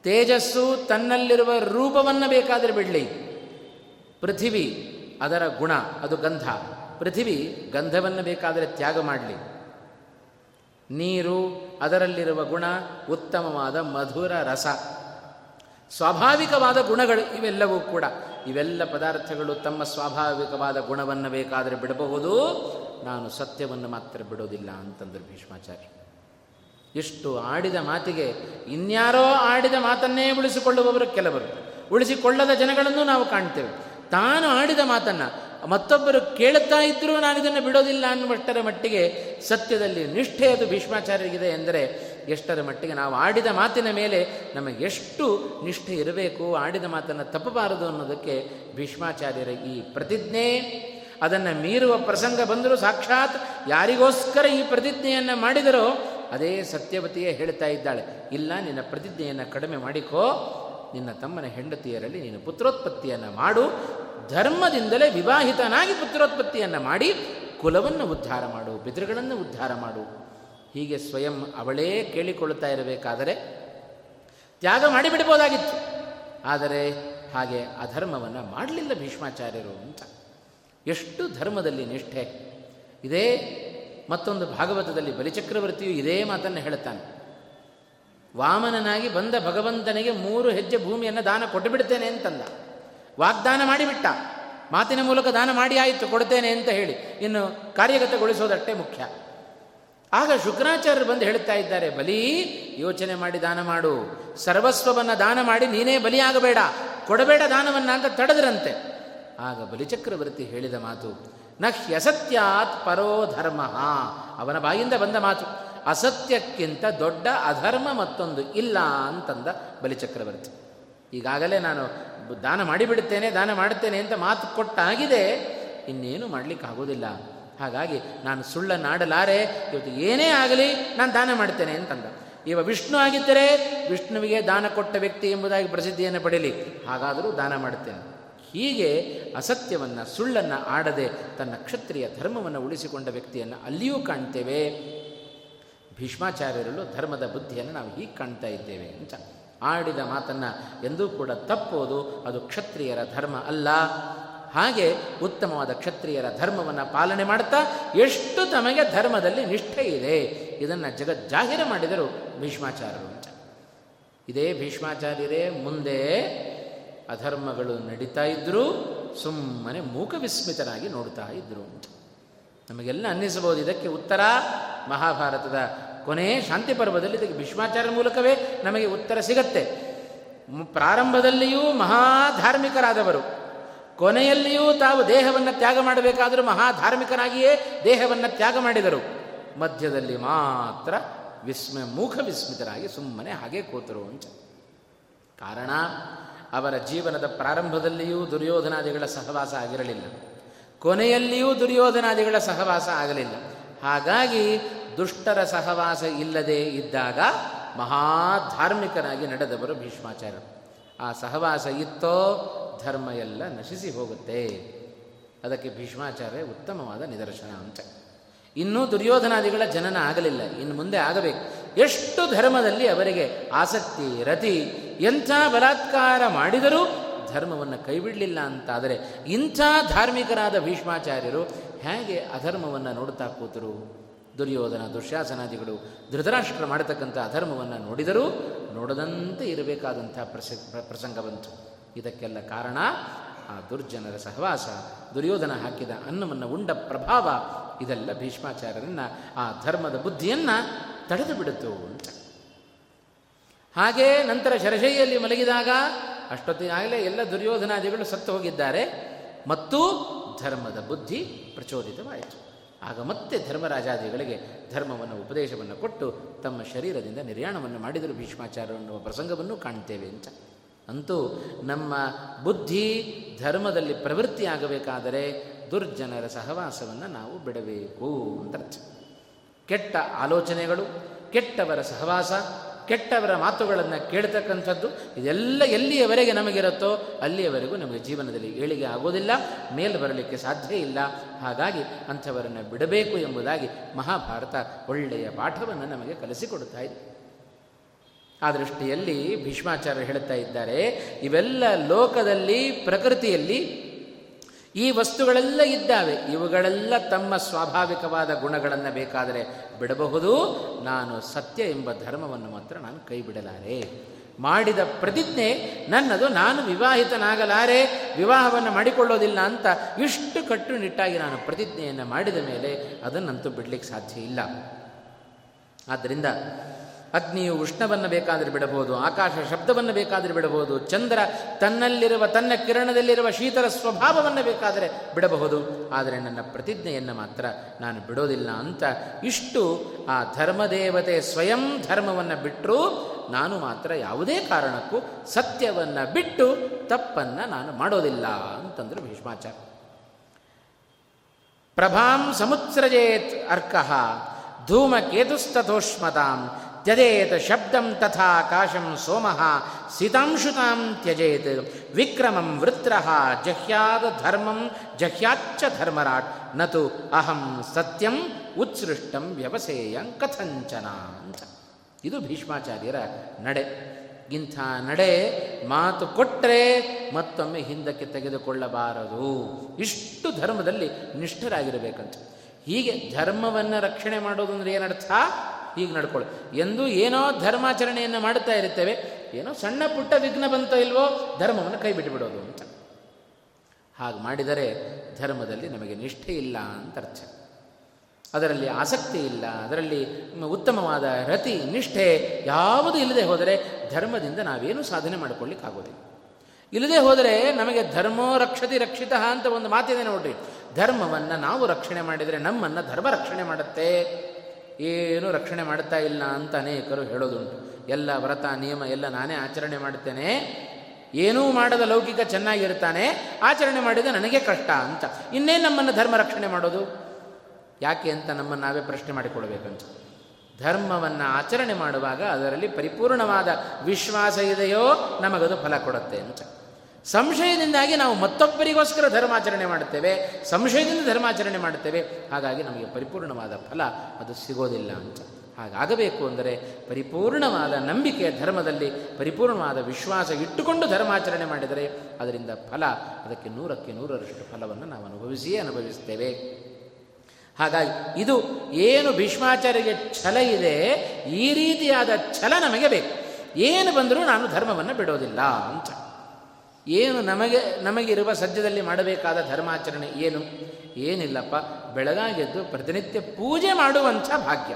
ತೇಜಸ್ಸು ತನ್ನಲ್ಲಿರುವ ರೂಪವನ್ನು ಬೇಕಾದರೆ ಬಿಡಲಿ. ಪೃಥಿವಿ, ಅದರ ಗುಣ, ಅದು ಗಂಧ. ಪೃಥಿವಿ, ಗಂಧವನ್ನು ಬೇಕಾದರೆ ತ್ಯಾಗ ಮಾಡಲಿ. ನೀರು, ಅದರಲ್ಲಿರುವ ಗುಣ, ಉತ್ತಮವಾದ ಮಧುರ ರಸ. ಸ್ವಾಭಾವಿಕವಾದ ಗುಣಗಳು ಇವೆಲ್ಲವೂ ಕೂಡ. ಇವೆಲ್ಲ ಪದಾರ್ಥಗಳು ತಮ್ಮ ಸ್ವಾಭಾವಿಕವಾದ ಗುಣವನ್ನು ಬೇಕಾದರೆ ಬಿಡಬಹುದು. ನಾನು ಸತ್ಯವನ್ನು ಮಾತ್ರ ಬಿಡೋದಿಲ್ಲ ಅಂತಂದರು ಭೀಷ್ಮಾಚಾರ್ಯ. ಎಷ್ಟು ಆಡಿದ ಮಾತಿಗೆ ಇನ್ಯಾರೋ ಆಡಿದ ಮಾತನ್ನೇ ಉಳಿಸಿಕೊಳ್ಳುವವರು ಕೆಲವರು. ಉಳಿಸಿಕೊಳ್ಳದ ಜನಗಳನ್ನು ನಾವು ಕಾಣ್ತೇವೆ. ತಾನು ಆಡಿದ ಮಾತನ್ನು ಮತ್ತೊಬ್ಬರು ಕೇಳುತ್ತಾ ಇದ್ದರೂ ನಾನು ಇದನ್ನು ಬಿಡೋದಿಲ್ಲ ಅನ್ನುವಷ್ಟರ ಮಟ್ಟಿಗೆ ಸತ್ಯದಲ್ಲಿ ನಿಷ್ಠೆ ಅದು ಭೀಷ್ಮಾಚಾರ್ಯರಿಗಿದೆ ಎಂದರೆ ಎಷ್ಟರ ಮಟ್ಟಿಗೆ ನಾವು ಆಡಿದ ಮಾತಿನ ಮೇಲೆ ನಮಗೆ ಎಷ್ಟು ನಿಷ್ಠೆ ಇರಬೇಕು, ಆಡಿದ ಮಾತನ್ನು ತಪ್ಪಬಾರದು ಅನ್ನೋದಕ್ಕೆ ಭೀಷ್ಮಾಚಾರ್ಯರ ಈ ಪ್ರತಿಜ್ಞೆ. ಅದನ್ನು ಮೀರುವ ಪ್ರಸಂಗ ಬಂದರೂ ಸಾಕ್ಷಾತ್ ಯಾರಿಗೋಸ್ಕರ ಈ ಪ್ರತಿಜ್ಞೆಯನ್ನು ಮಾಡಿದರೋ ಅದೇ ಸತ್ಯವತಿಯೇ ಹೇಳ್ತಾ ಇದ್ದಾಳೆ. ಇಲ್ಲ, ನಿನ್ನ ಪ್ರತಿಜ್ಞೆಯನ್ನು ಕಡಿಮೆ ಮಾಡಿಕೋ. ನಿನ್ನ ತಮ್ಮನ ಹೆಂಡತಿಯರಲ್ಲಿ ನೀನು ಪುತ್ರೋತ್ಪತ್ತಿಯನ್ನು ಮಾಡು. ಧರ್ಮದಿಂದಲೇ ವಿವಾಹಿತನಾಗಿ ಪುತ್ರೋತ್ಪತ್ತಿಯನ್ನು ಮಾಡಿ, ಕುಲವನ್ನು ಉದ್ಧಾರ ಮಾಡು ಬಿದಿರುಗಳನ್ನು ಉದ್ಧಾರ ಮಾಡು. ಹೀಗೆ ಸ್ವಯಂ ಅವಳೇ ಕೇಳಿಕೊಳ್ಳುತ್ತಾ ಇರಬೇಕಾದರೆ ತ್ಯಾಗ ಮಾಡಿಬಿಡ್ಬೋದಾಗಿತ್ತು. ಆದರೆ ಹಾಗೆ ಅಧರ್ಮವನ್ನು ಮಾಡಲಿಲ್ಲ ಭೀಷ್ಮಾಚಾರ್ಯರು ಅಂತ. ಎಷ್ಟು ಧರ್ಮದಲ್ಲಿ ನಿಷ್ಠೆ. ಇದೇ ಮತ್ತೊಂದು ಭಾಗವತದಲ್ಲಿ ಬಲಿಚಕ್ರವರ್ತಿಯು ಇದೇ ಮಾತನ್ನು ಹೇಳುತ್ತಾನೆ. ವಾಮನನಾಗಿ ಬಂದ ಭಗವಂತನಿಗೆ ಮೂರು ಹೆಜ್ಜೆ ಭೂಮಿಯನ್ನು ದಾನ ಕೊಟ್ಟು ಬಿಡ್ತೇನೆ ಅಂತಂದ. ವಾಗ್ದಾನ ಮಾಡಿಬಿಟ್ಟ. ಮಾತಿನ ಮೂಲಕ ದಾನ ಮಾಡಿ ಆಯಿತು, ಕೊಡ್ತೇನೆ ಅಂತ ಹೇಳಿ. ಇನ್ನು ಕಾರ್ಯಗತಗೊಳಿಸೋದಷ್ಟೇ ಮುಖ್ಯ. ಆಗ ಶುಕ್ರಾಚಾರ್ಯರು ಬಂದು ಹೇಳ್ತಾ ಇದ್ದಾರೆ, ಬಲಿ, ಯೋಚನೆ ಮಾಡಿ ದಾನ ಮಾಡು. ಸರ್ವಸ್ವವನ್ನು ದಾನ ಮಾಡಿ ನೀನೇ ಬಲಿಯಾಗಬೇಡ. ಕೊಡಬೇಡ ದಾನವನ್ನ ಅಂತ ತಡೆದ್ರಂತೆ. ಆಗ ಬಲಿಚಕ್ರವರ್ತಿ ಹೇಳಿದ ಮಾತು ನ ಹ್ಯಸತ್ಯಾತ್ ಪರೋ ಧರ್ಮ. ಅವನ ಬಾಯಿಂದ ಬಂದ ಮಾತು, ಅಸತ್ಯಕ್ಕಿಂತ ದೊಡ್ಡ ಅಧರ್ಮ ಮತ್ತೊಂದು ಇಲ್ಲ ಅಂತಂದ ಬಲಿಚಕ್ರವರ್ತಿ ಈಗಾಗಲೇ ನಾನು ದಾನ ಮಾಡಿಬಿಡುತ್ತೇನೆ, ದಾನ ಮಾಡುತ್ತೇನೆ ಅಂತ ಮಾತು ಕೊಟ್ಟಾಗಿದೆ, ಇನ್ನೇನು ಮಾಡಲಿಕ್ಕಾಗೋದಿಲ್ಲ. ಹಾಗಾಗಿ ನಾನು ಸುಳ್ಳನ್ನಾಡಲಾರೆ ಇವತ್ತು ಏನೇ ಆಗಲಿ ನಾನು ದಾನ ಮಾಡ್ತೇನೆ ಅಂತಂದ. ಇವ ವಿಷ್ಣು ಆಗಿದ್ದರೆ ವಿಷ್ಣುವಿಗೆ ದಾನ ಕೊಟ್ಟ ವ್ಯಕ್ತಿ ಎಂಬುದಾಗಿ ಪ್ರಸಿದ್ಧಿಯನ್ನು ಪಡೆಯಲಿ. ಹಾಗಾದರೂ ದಾನ ಮಾಡುತ್ತೇನೆ. ಹೀಗೆ ಅಸತ್ಯವನ್ನು, ಸುಳ್ಳನ್ನು ಆಡದೆ ತನ್ನ ಕ್ಷತ್ರಿಯ ಧರ್ಮವನ್ನು ಉಳಿಸಿಕೊಂಡ ವ್ಯಕ್ತಿಯನ್ನು ಅಲ್ಲಿಯೂ ಕಾಣ್ತೇವೆ. ಭೀಷ್ಮಾಚಾರ್ಯರಲ್ಲೂ ಧರ್ಮದ ಬುದ್ಧಿಯನ್ನು ನಾವು ಹೀಗೆ ಕಾಣ್ತಾ ಇದ್ದೇವೆ ಅಂತ. ಆಡಿದ ಮಾತನ್ನು ಎಂದೂ ಕೂಡ ತಪ್ಪೋದು, ಅದು ಕ್ಷತ್ರಿಯರ ಧರ್ಮ ಅಲ್ಲ. ಹಾಗೆ ಉತ್ತಮವಾದ ಕ್ಷತ್ರಿಯರ ಧರ್ಮವನ್ನು ಪಾಲನೆ ಮಾಡ್ತಾ ಎಷ್ಟು ತಮಗೆ ಧರ್ಮದಲ್ಲಿ ನಿಷ್ಠೆ ಇದೆ, ಇದನ್ನು ಜಗಜ್ಜಾಹಿರ ಮಾಡಿದರು ಭೀಷ್ಮಾಚಾರ್ಯರು ಅಂತ. ಇದೇ ಭೀಷ್ಮಾಚಾರ್ಯರೇ ಮುಂದೆ ಅಧರ್ಮಗಳು ನಡೀತಾ ಇದ್ದರೂ ಸುಮ್ಮನೆ ಮೂಕ ವಿಸ್ಮಿತರಾಗಿ ನೋಡ್ತಾ ಇದ್ದರು ಅಂತ. ನಮಗೆಲ್ಲ ಅನ್ನಿಸಬಹುದು. ಇದಕ್ಕೆ ಉತ್ತರ ಮಹಾಭಾರತದ ಕೊನೆಯ ಶಾಂತಿ ಪರ್ವದಲ್ಲಿ ಇದಕ್ಕೆ ಭೀಷ್ಮಾಚಾರ್ಯ ಮೂಲಕವೇ ನಮಗೆ ಉತ್ತರ ಸಿಗತ್ತೆ. ಪ್ರಾರಂಭದಲ್ಲಿಯೂ ಮಹಾಧಾರ್ಮಿಕರಾದವರು, ಕೊನೆಯಲ್ಲಿಯೂ ತಾವು ದೇಹವನ್ನು ತ್ಯಾಗ ಮಾಡಬೇಕಾದರೂ ಮಹಾಧಾರ್ಮಿಕನಾಗಿಯೇ ದೇಹವನ್ನು ತ್ಯಾಗ ಮಾಡಿದರು. ಮಧ್ಯದಲ್ಲಿ ಮಾತ್ರ ವಿಸ್ಮ ಮೂಖ ವಿಸ್ಮಿತರಾಗಿ ಸುಮ್ಮನೆ ಹಾಗೆ ಕೂತರು ಅಂತ. ಕಾರಣ ಅವರ ಜೀವನದ ಪ್ರಾರಂಭದಲ್ಲಿಯೂ ದುರ್ಯೋಧನಾದಿಗಳ ಸಹವಾಸ ಆಗಿರಲಿಲ್ಲ. ಕೊನೆಯಲ್ಲಿಯೂ ದುರ್ಯೋಧನಾದಿಗಳ ಸಹವಾಸ ಆಗಲಿಲ್ಲ. ಹಾಗಾಗಿ ದುಷ್ಟರ ಸಹವಾಸ ಇಲ್ಲದೆ ಇದ್ದಾಗ ಮಹಾಧಾರ್ಮಿಕನಾಗಿ ನಡೆದವರು ಭೀಷ್ಮಾಚಾರ್ಯರು. ಆ ಸಹವಾಸ ಇತ್ತೋ ಧರ್ಮ ಎಲ್ಲ ನಶಿಸಿ ಹೋಗುತ್ತೆ. ಅದಕ್ಕೆ ಭೀಷ್ಮಾಚಾರ್ಯ ಉತ್ತಮವಾದ ನಿದರ್ಶನ ಅಂತ. ಇನ್ನೂ ದುರ್ಯೋಧನಾದಿಗಳ ಜನನ ಆಗಲಿಲ್ಲ. ಇನ್ನು ಮುಂದೆ ಆಗಬೇಕು. ಎಷ್ಟು ಧರ್ಮದಲ್ಲಿ ಅವರಿಗೆ ಆಸಕ್ತಿ, ರತಿ, ಎಂಥ ಬಲಾತ್ಕಾರ ಮಾಡಿದರೂ ಧರ್ಮವನ್ನು ಕೈಬಿಡಲಿಲ್ಲ ಅಂತಾದರೆ ಇಂಥ ಧಾರ್ಮಿಕರಾದ ಭೀಷ್ಮಾಚಾರ್ಯರು ಹೇಗೆ ಅಧರ್ಮವನ್ನು ನೋಡುತ್ತಾ ಕೂತರು? ದುರ್ಯೋಧನ ದುಶ್ಯಾಸನಾದಿಗಳು ಧೃತರಾಷ್ಟ್ರ ಮಾಡತಕ್ಕಂಥ ಅಧರ್ಮವನ್ನು ನೋಡಿದರೂ ನೋಡದಂತೆ ಇರಬೇಕಾದಂಥ ಪ್ರಸ ಪ್ರಸಂಗ ಬಂತು. ಇದಕ್ಕೆಲ್ಲ ಕಾರಣ ಆ ದುರ್ಜನರ ಸಹವಾಸ. ದುರ್ಯೋಧನ ಹಾಕಿದ ಅನ್ನವನ್ನು ಉಂಡ ಪ್ರಭಾವ ಇದೆಲ್ಲ ಭೀಷ್ಮಾಚಾರ್ಯರನ್ನು ಆ ಧರ್ಮದ ಬುದ್ಧಿಯನ್ನು ತಡೆದು ಬಿಡುತ್ತು ಅಂತ. ಹಾಗೇ ನಂತರ ಶರಶೈಯಲ್ಲಿ ಮಲಗಿದಾಗ ಅಷ್ಟೊತ್ತಿನಾಗಲೇ ಎಲ್ಲ ದುರ್ಯೋಧನಾದಿಗಳು ಸತ್ತು ಹೋಗಿದ್ದಾರೆ. ಮತ್ತು ಧರ್ಮದ ಬುದ್ಧಿ ಪ್ರಚೋದಿತವಾಯಿತು. ಆಗ ಮತ್ತೆ ಧರ್ಮರಾಜಾದಿಗಳಿಗೆ ಧರ್ಮವನ್ನು ಉಪದೇಶವನ್ನು ಕೊಟ್ಟು ತಮ್ಮ ಶರೀರದಿಂದ ನಿರ್ಯಾಣವನ್ನು ಮಾಡಿದರು ಭೀಷ್ಮಾಚಾರ್ಯ ಅನ್ನುವ ಪ್ರಸಂಗವನ್ನು ಕಾಣ್ತೇವೆ ಅಂತ. ಅಂತೂ ನಮ್ಮ ಬುದ್ಧಿ ಧರ್ಮದಲ್ಲಿ ಪ್ರವೃತ್ತಿಯಾಗಬೇಕಾದರೆ ದುರ್ಜನರ ಸಹವಾಸವನ್ನು ನಾವು ಬಿಡಬೇಕು ಅಂತ ಕೆಟ್ಟ ಆಲೋಚನೆಗಳು, ಕೆಟ್ಟವರ ಸಹವಾಸ, ಕೆಟ್ಟವರ ಮಾತುಗಳನ್ನು ಕೇಳ್ತಕ್ಕಂಥದ್ದು, ಇದೆಲ್ಲ ಎಲ್ಲಿಯವರೆಗೆ ನಮಗಿರುತ್ತೋ ಅಲ್ಲಿಯವರೆಗೂ ನಮಗೆ ಜೀವನದಲ್ಲಿ ಏಳಿಗೆ ಆಗೋದಿಲ್ಲ, ಮೇಲೆ ಬರಲಿಕ್ಕೆ ಸಾಧ್ಯ ಇಲ್ಲ. ಹಾಗಾಗಿ ಅಂಥವರನ್ನು ಬಿಡಬೇಕು ಎಂಬುದಾಗಿ ಮಹಾಭಾರತ ಒಳ್ಳೆಯ ಪಾಠವನ್ನು ನಮಗೆ ಕಲಿಸಿಕೊಡುತ್ತಾ ಇದೆ. ಆ ದೃಷ್ಟಿಯಲ್ಲಿ ಭೀಷ್ಮಾಚಾರ್ಯ ಹೇಳುತ್ತಾ ಇದ್ದಾರೆ, ಇವೆಲ್ಲ ಲೋಕದಲ್ಲಿ, ಪ್ರಕೃತಿಯಲ್ಲಿ ಈ ವಸ್ತುಗಳೆಲ್ಲ ಇದ್ದಾವೆ. ಇವುಗಳೆಲ್ಲ ತಮ್ಮ ಸ್ವಾಭಾವಿಕವಾದ ಗುಣಗಳನ್ನು ಬೇಕಾದರೆ ಬಿಡಬಹುದು. ನಾನು ಸತ್ಯ ಎಂಬ ಧರ್ಮವನ್ನು ಮಾತ್ರ ನಾನು ಕೈ ಬಿಡಲಾರೆ ಮಾಡಿದ ಪ್ರತಿಜ್ಞೆ ನನ್ನದು. ನಾನು ವಿವಾಹಿತನಾಗಲಾರೆ. ವಿವಾಹವನ್ನು ಮಾಡಿಕೊಳ್ಳೋದಿಲ್ಲ ಅಂತ ಇಷ್ಟು ಕಟ್ಟುನಿಟ್ಟಾಗಿ ನಾನು ಪ್ರತಿಜ್ಞೆಯನ್ನು ಮಾಡಿದ ಮೇಲೆ ಅದನ್ನಂತೂ ಬಿಡಲಿಕ್ಕೆ ಸಾಧ್ಯ ಇಲ್ಲ. ಆದ್ದರಿಂದ ಅಗ್ನಿಯು ಉಷ್ಣವನ್ನು ಬೇಕಾದರೆ ಬಿಡಬಹುದು, ಆಕಾಶ ಶಬ್ದವನ್ನು ಬೇಕಾದರೆ ಬಿಡಬಹುದು, ಚಂದ್ರ ತನ್ನಲ್ಲಿರುವ, ತನ್ನ ಕಿರಣದಲ್ಲಿರುವ ಶೀತರ ಸ್ವಭಾವವನ್ನು ಬೇಕಾದರೆ ಬಿಡಬಹುದು. ಆದರೆ ನನ್ನ ಪ್ರತಿಜ್ಞೆಯನ್ನು ಮಾತ್ರ ನಾನು ಬಿಡೋದಿಲ್ಲ ಅಂತ ಇಷ್ಟು ಆ ಧರ್ಮದೇವತೆ ಸ್ವಯಂ ಧರ್ಮವನ್ನು ಬಿಟ್ಟರೂ ನಾನು ಮಾತ್ರ ಯಾವುದೇ ಕಾರಣಕ್ಕೂ ಸತ್ಯವನ್ನು ಬಿಟ್ಟು ತಪ್ಪನ್ನು ನಾನು ಮಾಡೋದಿಲ್ಲ ಅಂತಂದರು ಭೀಷ್ಮಾಚಾರ್ಯ. ಪ್ರಭಾಂ ಸಮುತ್ಸೃಜೇತ್ ಅರ್ಕಃ ಧೂಮಕೇತುಸ್ತಥೋಷ್ಮತಾಂ ತ್ಯಜೇತ್ ಶಬ್ದಂ ತಥಾ ಕಾಶಂ ಸೋಮಃ ಸಿತಾಂಶುತಾಂ ತ್ಯಜೇತ್ ವಿಕ್ರಮಂ ವೃತ್ರ ಜಹ್ಯಾದ ಧರ್ಮಂ ಜಹ್ಯಾಚ್ಚ ಧರ್ಮರಾಟ್ ನತು ಅಹಂ ಸತ್ಯಂ ಉತ್ಸೃಷ್ಟಂ ವ್ಯವಸೇಯಂ ಕಥಂಚನ ಅಂತ ಇದು ಭೀಷ್ಮಾಚಾರ್ಯರ ನಡೆ. ಇಂಥ ನಡೆ ಮಾತು ಕೊಟ್ಟರೆ ಮತ್ತೊಮ್ಮೆ ಹಿಂದಕ್ಕೆ ತೆಗೆದುಕೊಳ್ಳಬಾರದು. ಇಷ್ಟು ಧರ್ಮದಲ್ಲಿ ನಿಷ್ಠರಾಗಿರಬೇಕಂತ. ಹೀಗೆ ಧರ್ಮವನ್ನು ರಕ್ಷಣೆ ಮಾಡೋದು ಏನರ್ಥ? ಹೀಗೆ ನಡ್ಕೊಳ್ಳಿ ಎಂದು ಏನೋ ಧರ್ಮಾಚರಣೆಯನ್ನು ಮಾಡುತ್ತಾ ಇರುತ್ತೇವೆ, ಏನೋ ಸಣ್ಣ ಪುಟ್ಟ ವಿಘ್ನ ಬಂತೋ ಇಲ್ವೋ ಧರ್ಮವನ್ನು ಕೈ ಬಿಟ್ಟುಬಿಡೋದು ಅಂತ. ಹಾಗೆ ಮಾಡಿದರೆ ಧರ್ಮದಲ್ಲಿ ನಮಗೆ ನಿಷ್ಠೆ ಇಲ್ಲ ಅಂತ ಅರ್ಥ. ಅದರಲ್ಲಿ ಆಸಕ್ತಿ ಇಲ್ಲ, ಅದರಲ್ಲಿ ಉತ್ತಮವಾದ ರತಿ, ನಿಷ್ಠೆ ಯಾವುದು ಇಲ್ಲದೆ ಹೋದರೆ ಧರ್ಮದಿಂದ ನಾವೇನು ಸಾಧನೆ ಮಾಡಿಕೊಳ್ಳಿಕ್ಕಾಗೋದಿಲ್ಲ. ಇಲ್ಲದೆ ಹೋದರೆ ನಮಗೆ ಧರ್ಮೋ ರಕ್ಷತಿ ರಕ್ಷಿತ ಅಂತ ಒಂದು ಮಾತಿದೆ ನೋಡ್ರಿ. ಧರ್ಮವನ್ನು ನಾವು ರಕ್ಷಣೆ ಮಾಡಿದರೆ ನಮ್ಮನ್ನು ಧರ್ಮ ರಕ್ಷಣೆ ಮಾಡುತ್ತೆ. ಏನು ರಕ್ಷಣೆ ಮಾಡ್ತಾ ಇಲ್ಲ ಅಂತ ಅನೇಕರು ಹೇಳೋದುಂಟು. ಎಲ್ಲ ವ್ರತ, ನಿಯಮ ಎಲ್ಲ ನಾನೇ ಆಚರಣೆ ಮಾಡ್ತೇನೆ. ಏನೂ ಮಾಡದ ಲೌಕಿಕ ಚೆನ್ನಾಗಿರ್ತಾನೆ. ಆಚರಣೆ ಮಾಡಿದ ನನಗೆ ಕಷ್ಟ ಅಂತ. ಇನ್ನೇನು ನಮ್ಮನ್ನು ಧರ್ಮ ರಕ್ಷಣೆ ಮಾಡೋದು? ಯಾಕೆ ಅಂತ ನಮ್ಮನ್ನು ನಾವೇ ಪ್ರಶ್ನೆ ಮಾಡಿಕೊಳ್ಬೇಕಂತ. ಧರ್ಮವನ್ನು ಆಚರಣೆ ಮಾಡುವಾಗ ಅದರಲ್ಲಿ ಪರಿಪೂರ್ಣವಾದ ವಿಶ್ವಾಸ ಇದೆಯೋ ನಮಗದು ಫಲ ಕೊಡುತ್ತೆ ಅಂತ. ಸಂಶಯದಿಂದಾಗಿ ನಾವು ಮತ್ತೊಬ್ಬರಿಗೋಸ್ಕರ ಧರ್ಮಾಚರಣೆ ಮಾಡುತ್ತೇವೆ, ಸಂಶಯದಿಂದ ಧರ್ಮಾಚರಣೆ ಮಾಡುತ್ತೇವೆ, ಹಾಗಾಗಿ ನಮಗೆ ಪರಿಪೂರ್ಣವಾದ ಫಲ ಅದು ಸಿಗೋದಿಲ್ಲ ಅಂತ. ಹಾಗಾಗಬೇಕು ಅಂದರೆ ಪರಿಪೂರ್ಣವಾದ ನಂಬಿಕೆ ಧರ್ಮದಲ್ಲಿ ಪರಿಪೂರ್ಣವಾದ ವಿಶ್ವಾಸ ಇಟ್ಟುಕೊಂಡು ಧರ್ಮಾಚರಣೆ ಮಾಡಿದರೆ ಅದರಿಂದ ಫಲ, ಅದಕ್ಕೆ ನೂರಕ್ಕೆ ನೂರರಷ್ಟು ಫಲವನ್ನು ನಾವು ಅನುಭವಿಸಿಯೇ ಅನುಭವಿಸ್ತೇವೆ ಹಾಗಾಗಿ ಇದು ಏನು ಭೀಷ್ಮಾಚಾರ್ಯ ಛಲ ಇದೆ, ಈ ರೀತಿಯಾದ ಛಲ ನಮಗೆ ಬೇಕು. ಏನು ಬಂದರೂ ನಾನು ಧರ್ಮವನ್ನು ಬಿಡೋದಿಲ್ಲ ಅಂತ. ಏನು ನಮಗೆ, ನಮಗಿರುವ ಸದ್ಯದಲ್ಲಿ ಮಾಡಬೇಕಾದ ಧರ್ಮಾಚರಣೆ ಏನು? ಏನಿಲ್ಲಪ್ಪ. ಬೆಳಗಾಗೆದ್ದು ಪ್ರತಿನಿತ್ಯ ಪೂಜೆ ಮಾಡುವಂಥ ಭಾಗ್ಯ.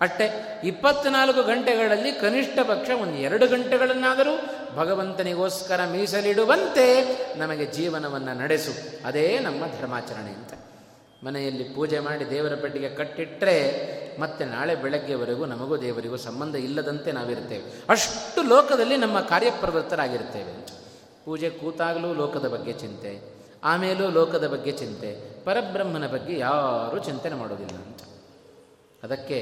ಅಷ್ಟೇ ಇಪ್ಪತ್ನಾಲ್ಕು ಗಂಟೆಗಳಲ್ಲಿ ಕನಿಷ್ಠ ಪಕ್ಷ ಒಂದು ಎರಡು ಗಂಟೆಗಳನ್ನಾದರೂ ಭಗವಂತನಿಗೋಸ್ಕರ ಮೀಸಲಿಡುವಂತೆ ನಮಗೆ ಜೀವನವನ್ನು ನಡೆಸು. ಅದೇ ನಮ್ಮ ಧರ್ಮಾಚರಣೆ ಅಂತ. ಮನೆಯಲ್ಲಿ ಪೂಜೆ ಮಾಡಿ ದೇವರ ಪೆಟ್ಟಿಗೆ ಕಟ್ಟಿಟ್ಟರೆ ಮತ್ತೆ ನಾಳೆ ಬೆಳಗ್ಗೆವರೆಗೂ ನಮಗೂ ದೇವರಿಗೂ ಸಂಬಂಧ ಇಲ್ಲದಂತೆ ನಾವಿರ್ತೇವೆ ಅಷ್ಟು ಲೋಕದಲ್ಲಿ ನಮ್ಮ ಕಾರ್ಯಪ್ರವೃತ್ತರಾಗಿರ್ತೇವೆ ಪೂಜೆ ಕೂತಾಗಲೂ ಲೋಕದ ಬಗ್ಗೆ ಚಿಂತೆ, ಆಮೇಲೂ ಲೋಕದ ಬಗ್ಗೆ ಚಿಂತೆ, ಪರಬ್ರಹ್ಮನ ಬಗ್ಗೆ ಯಾರೂ ಚಿಂತನೆ ಮಾಡೋದಿಲ್ಲ. ಅಂತ ಅದಕ್ಕೆ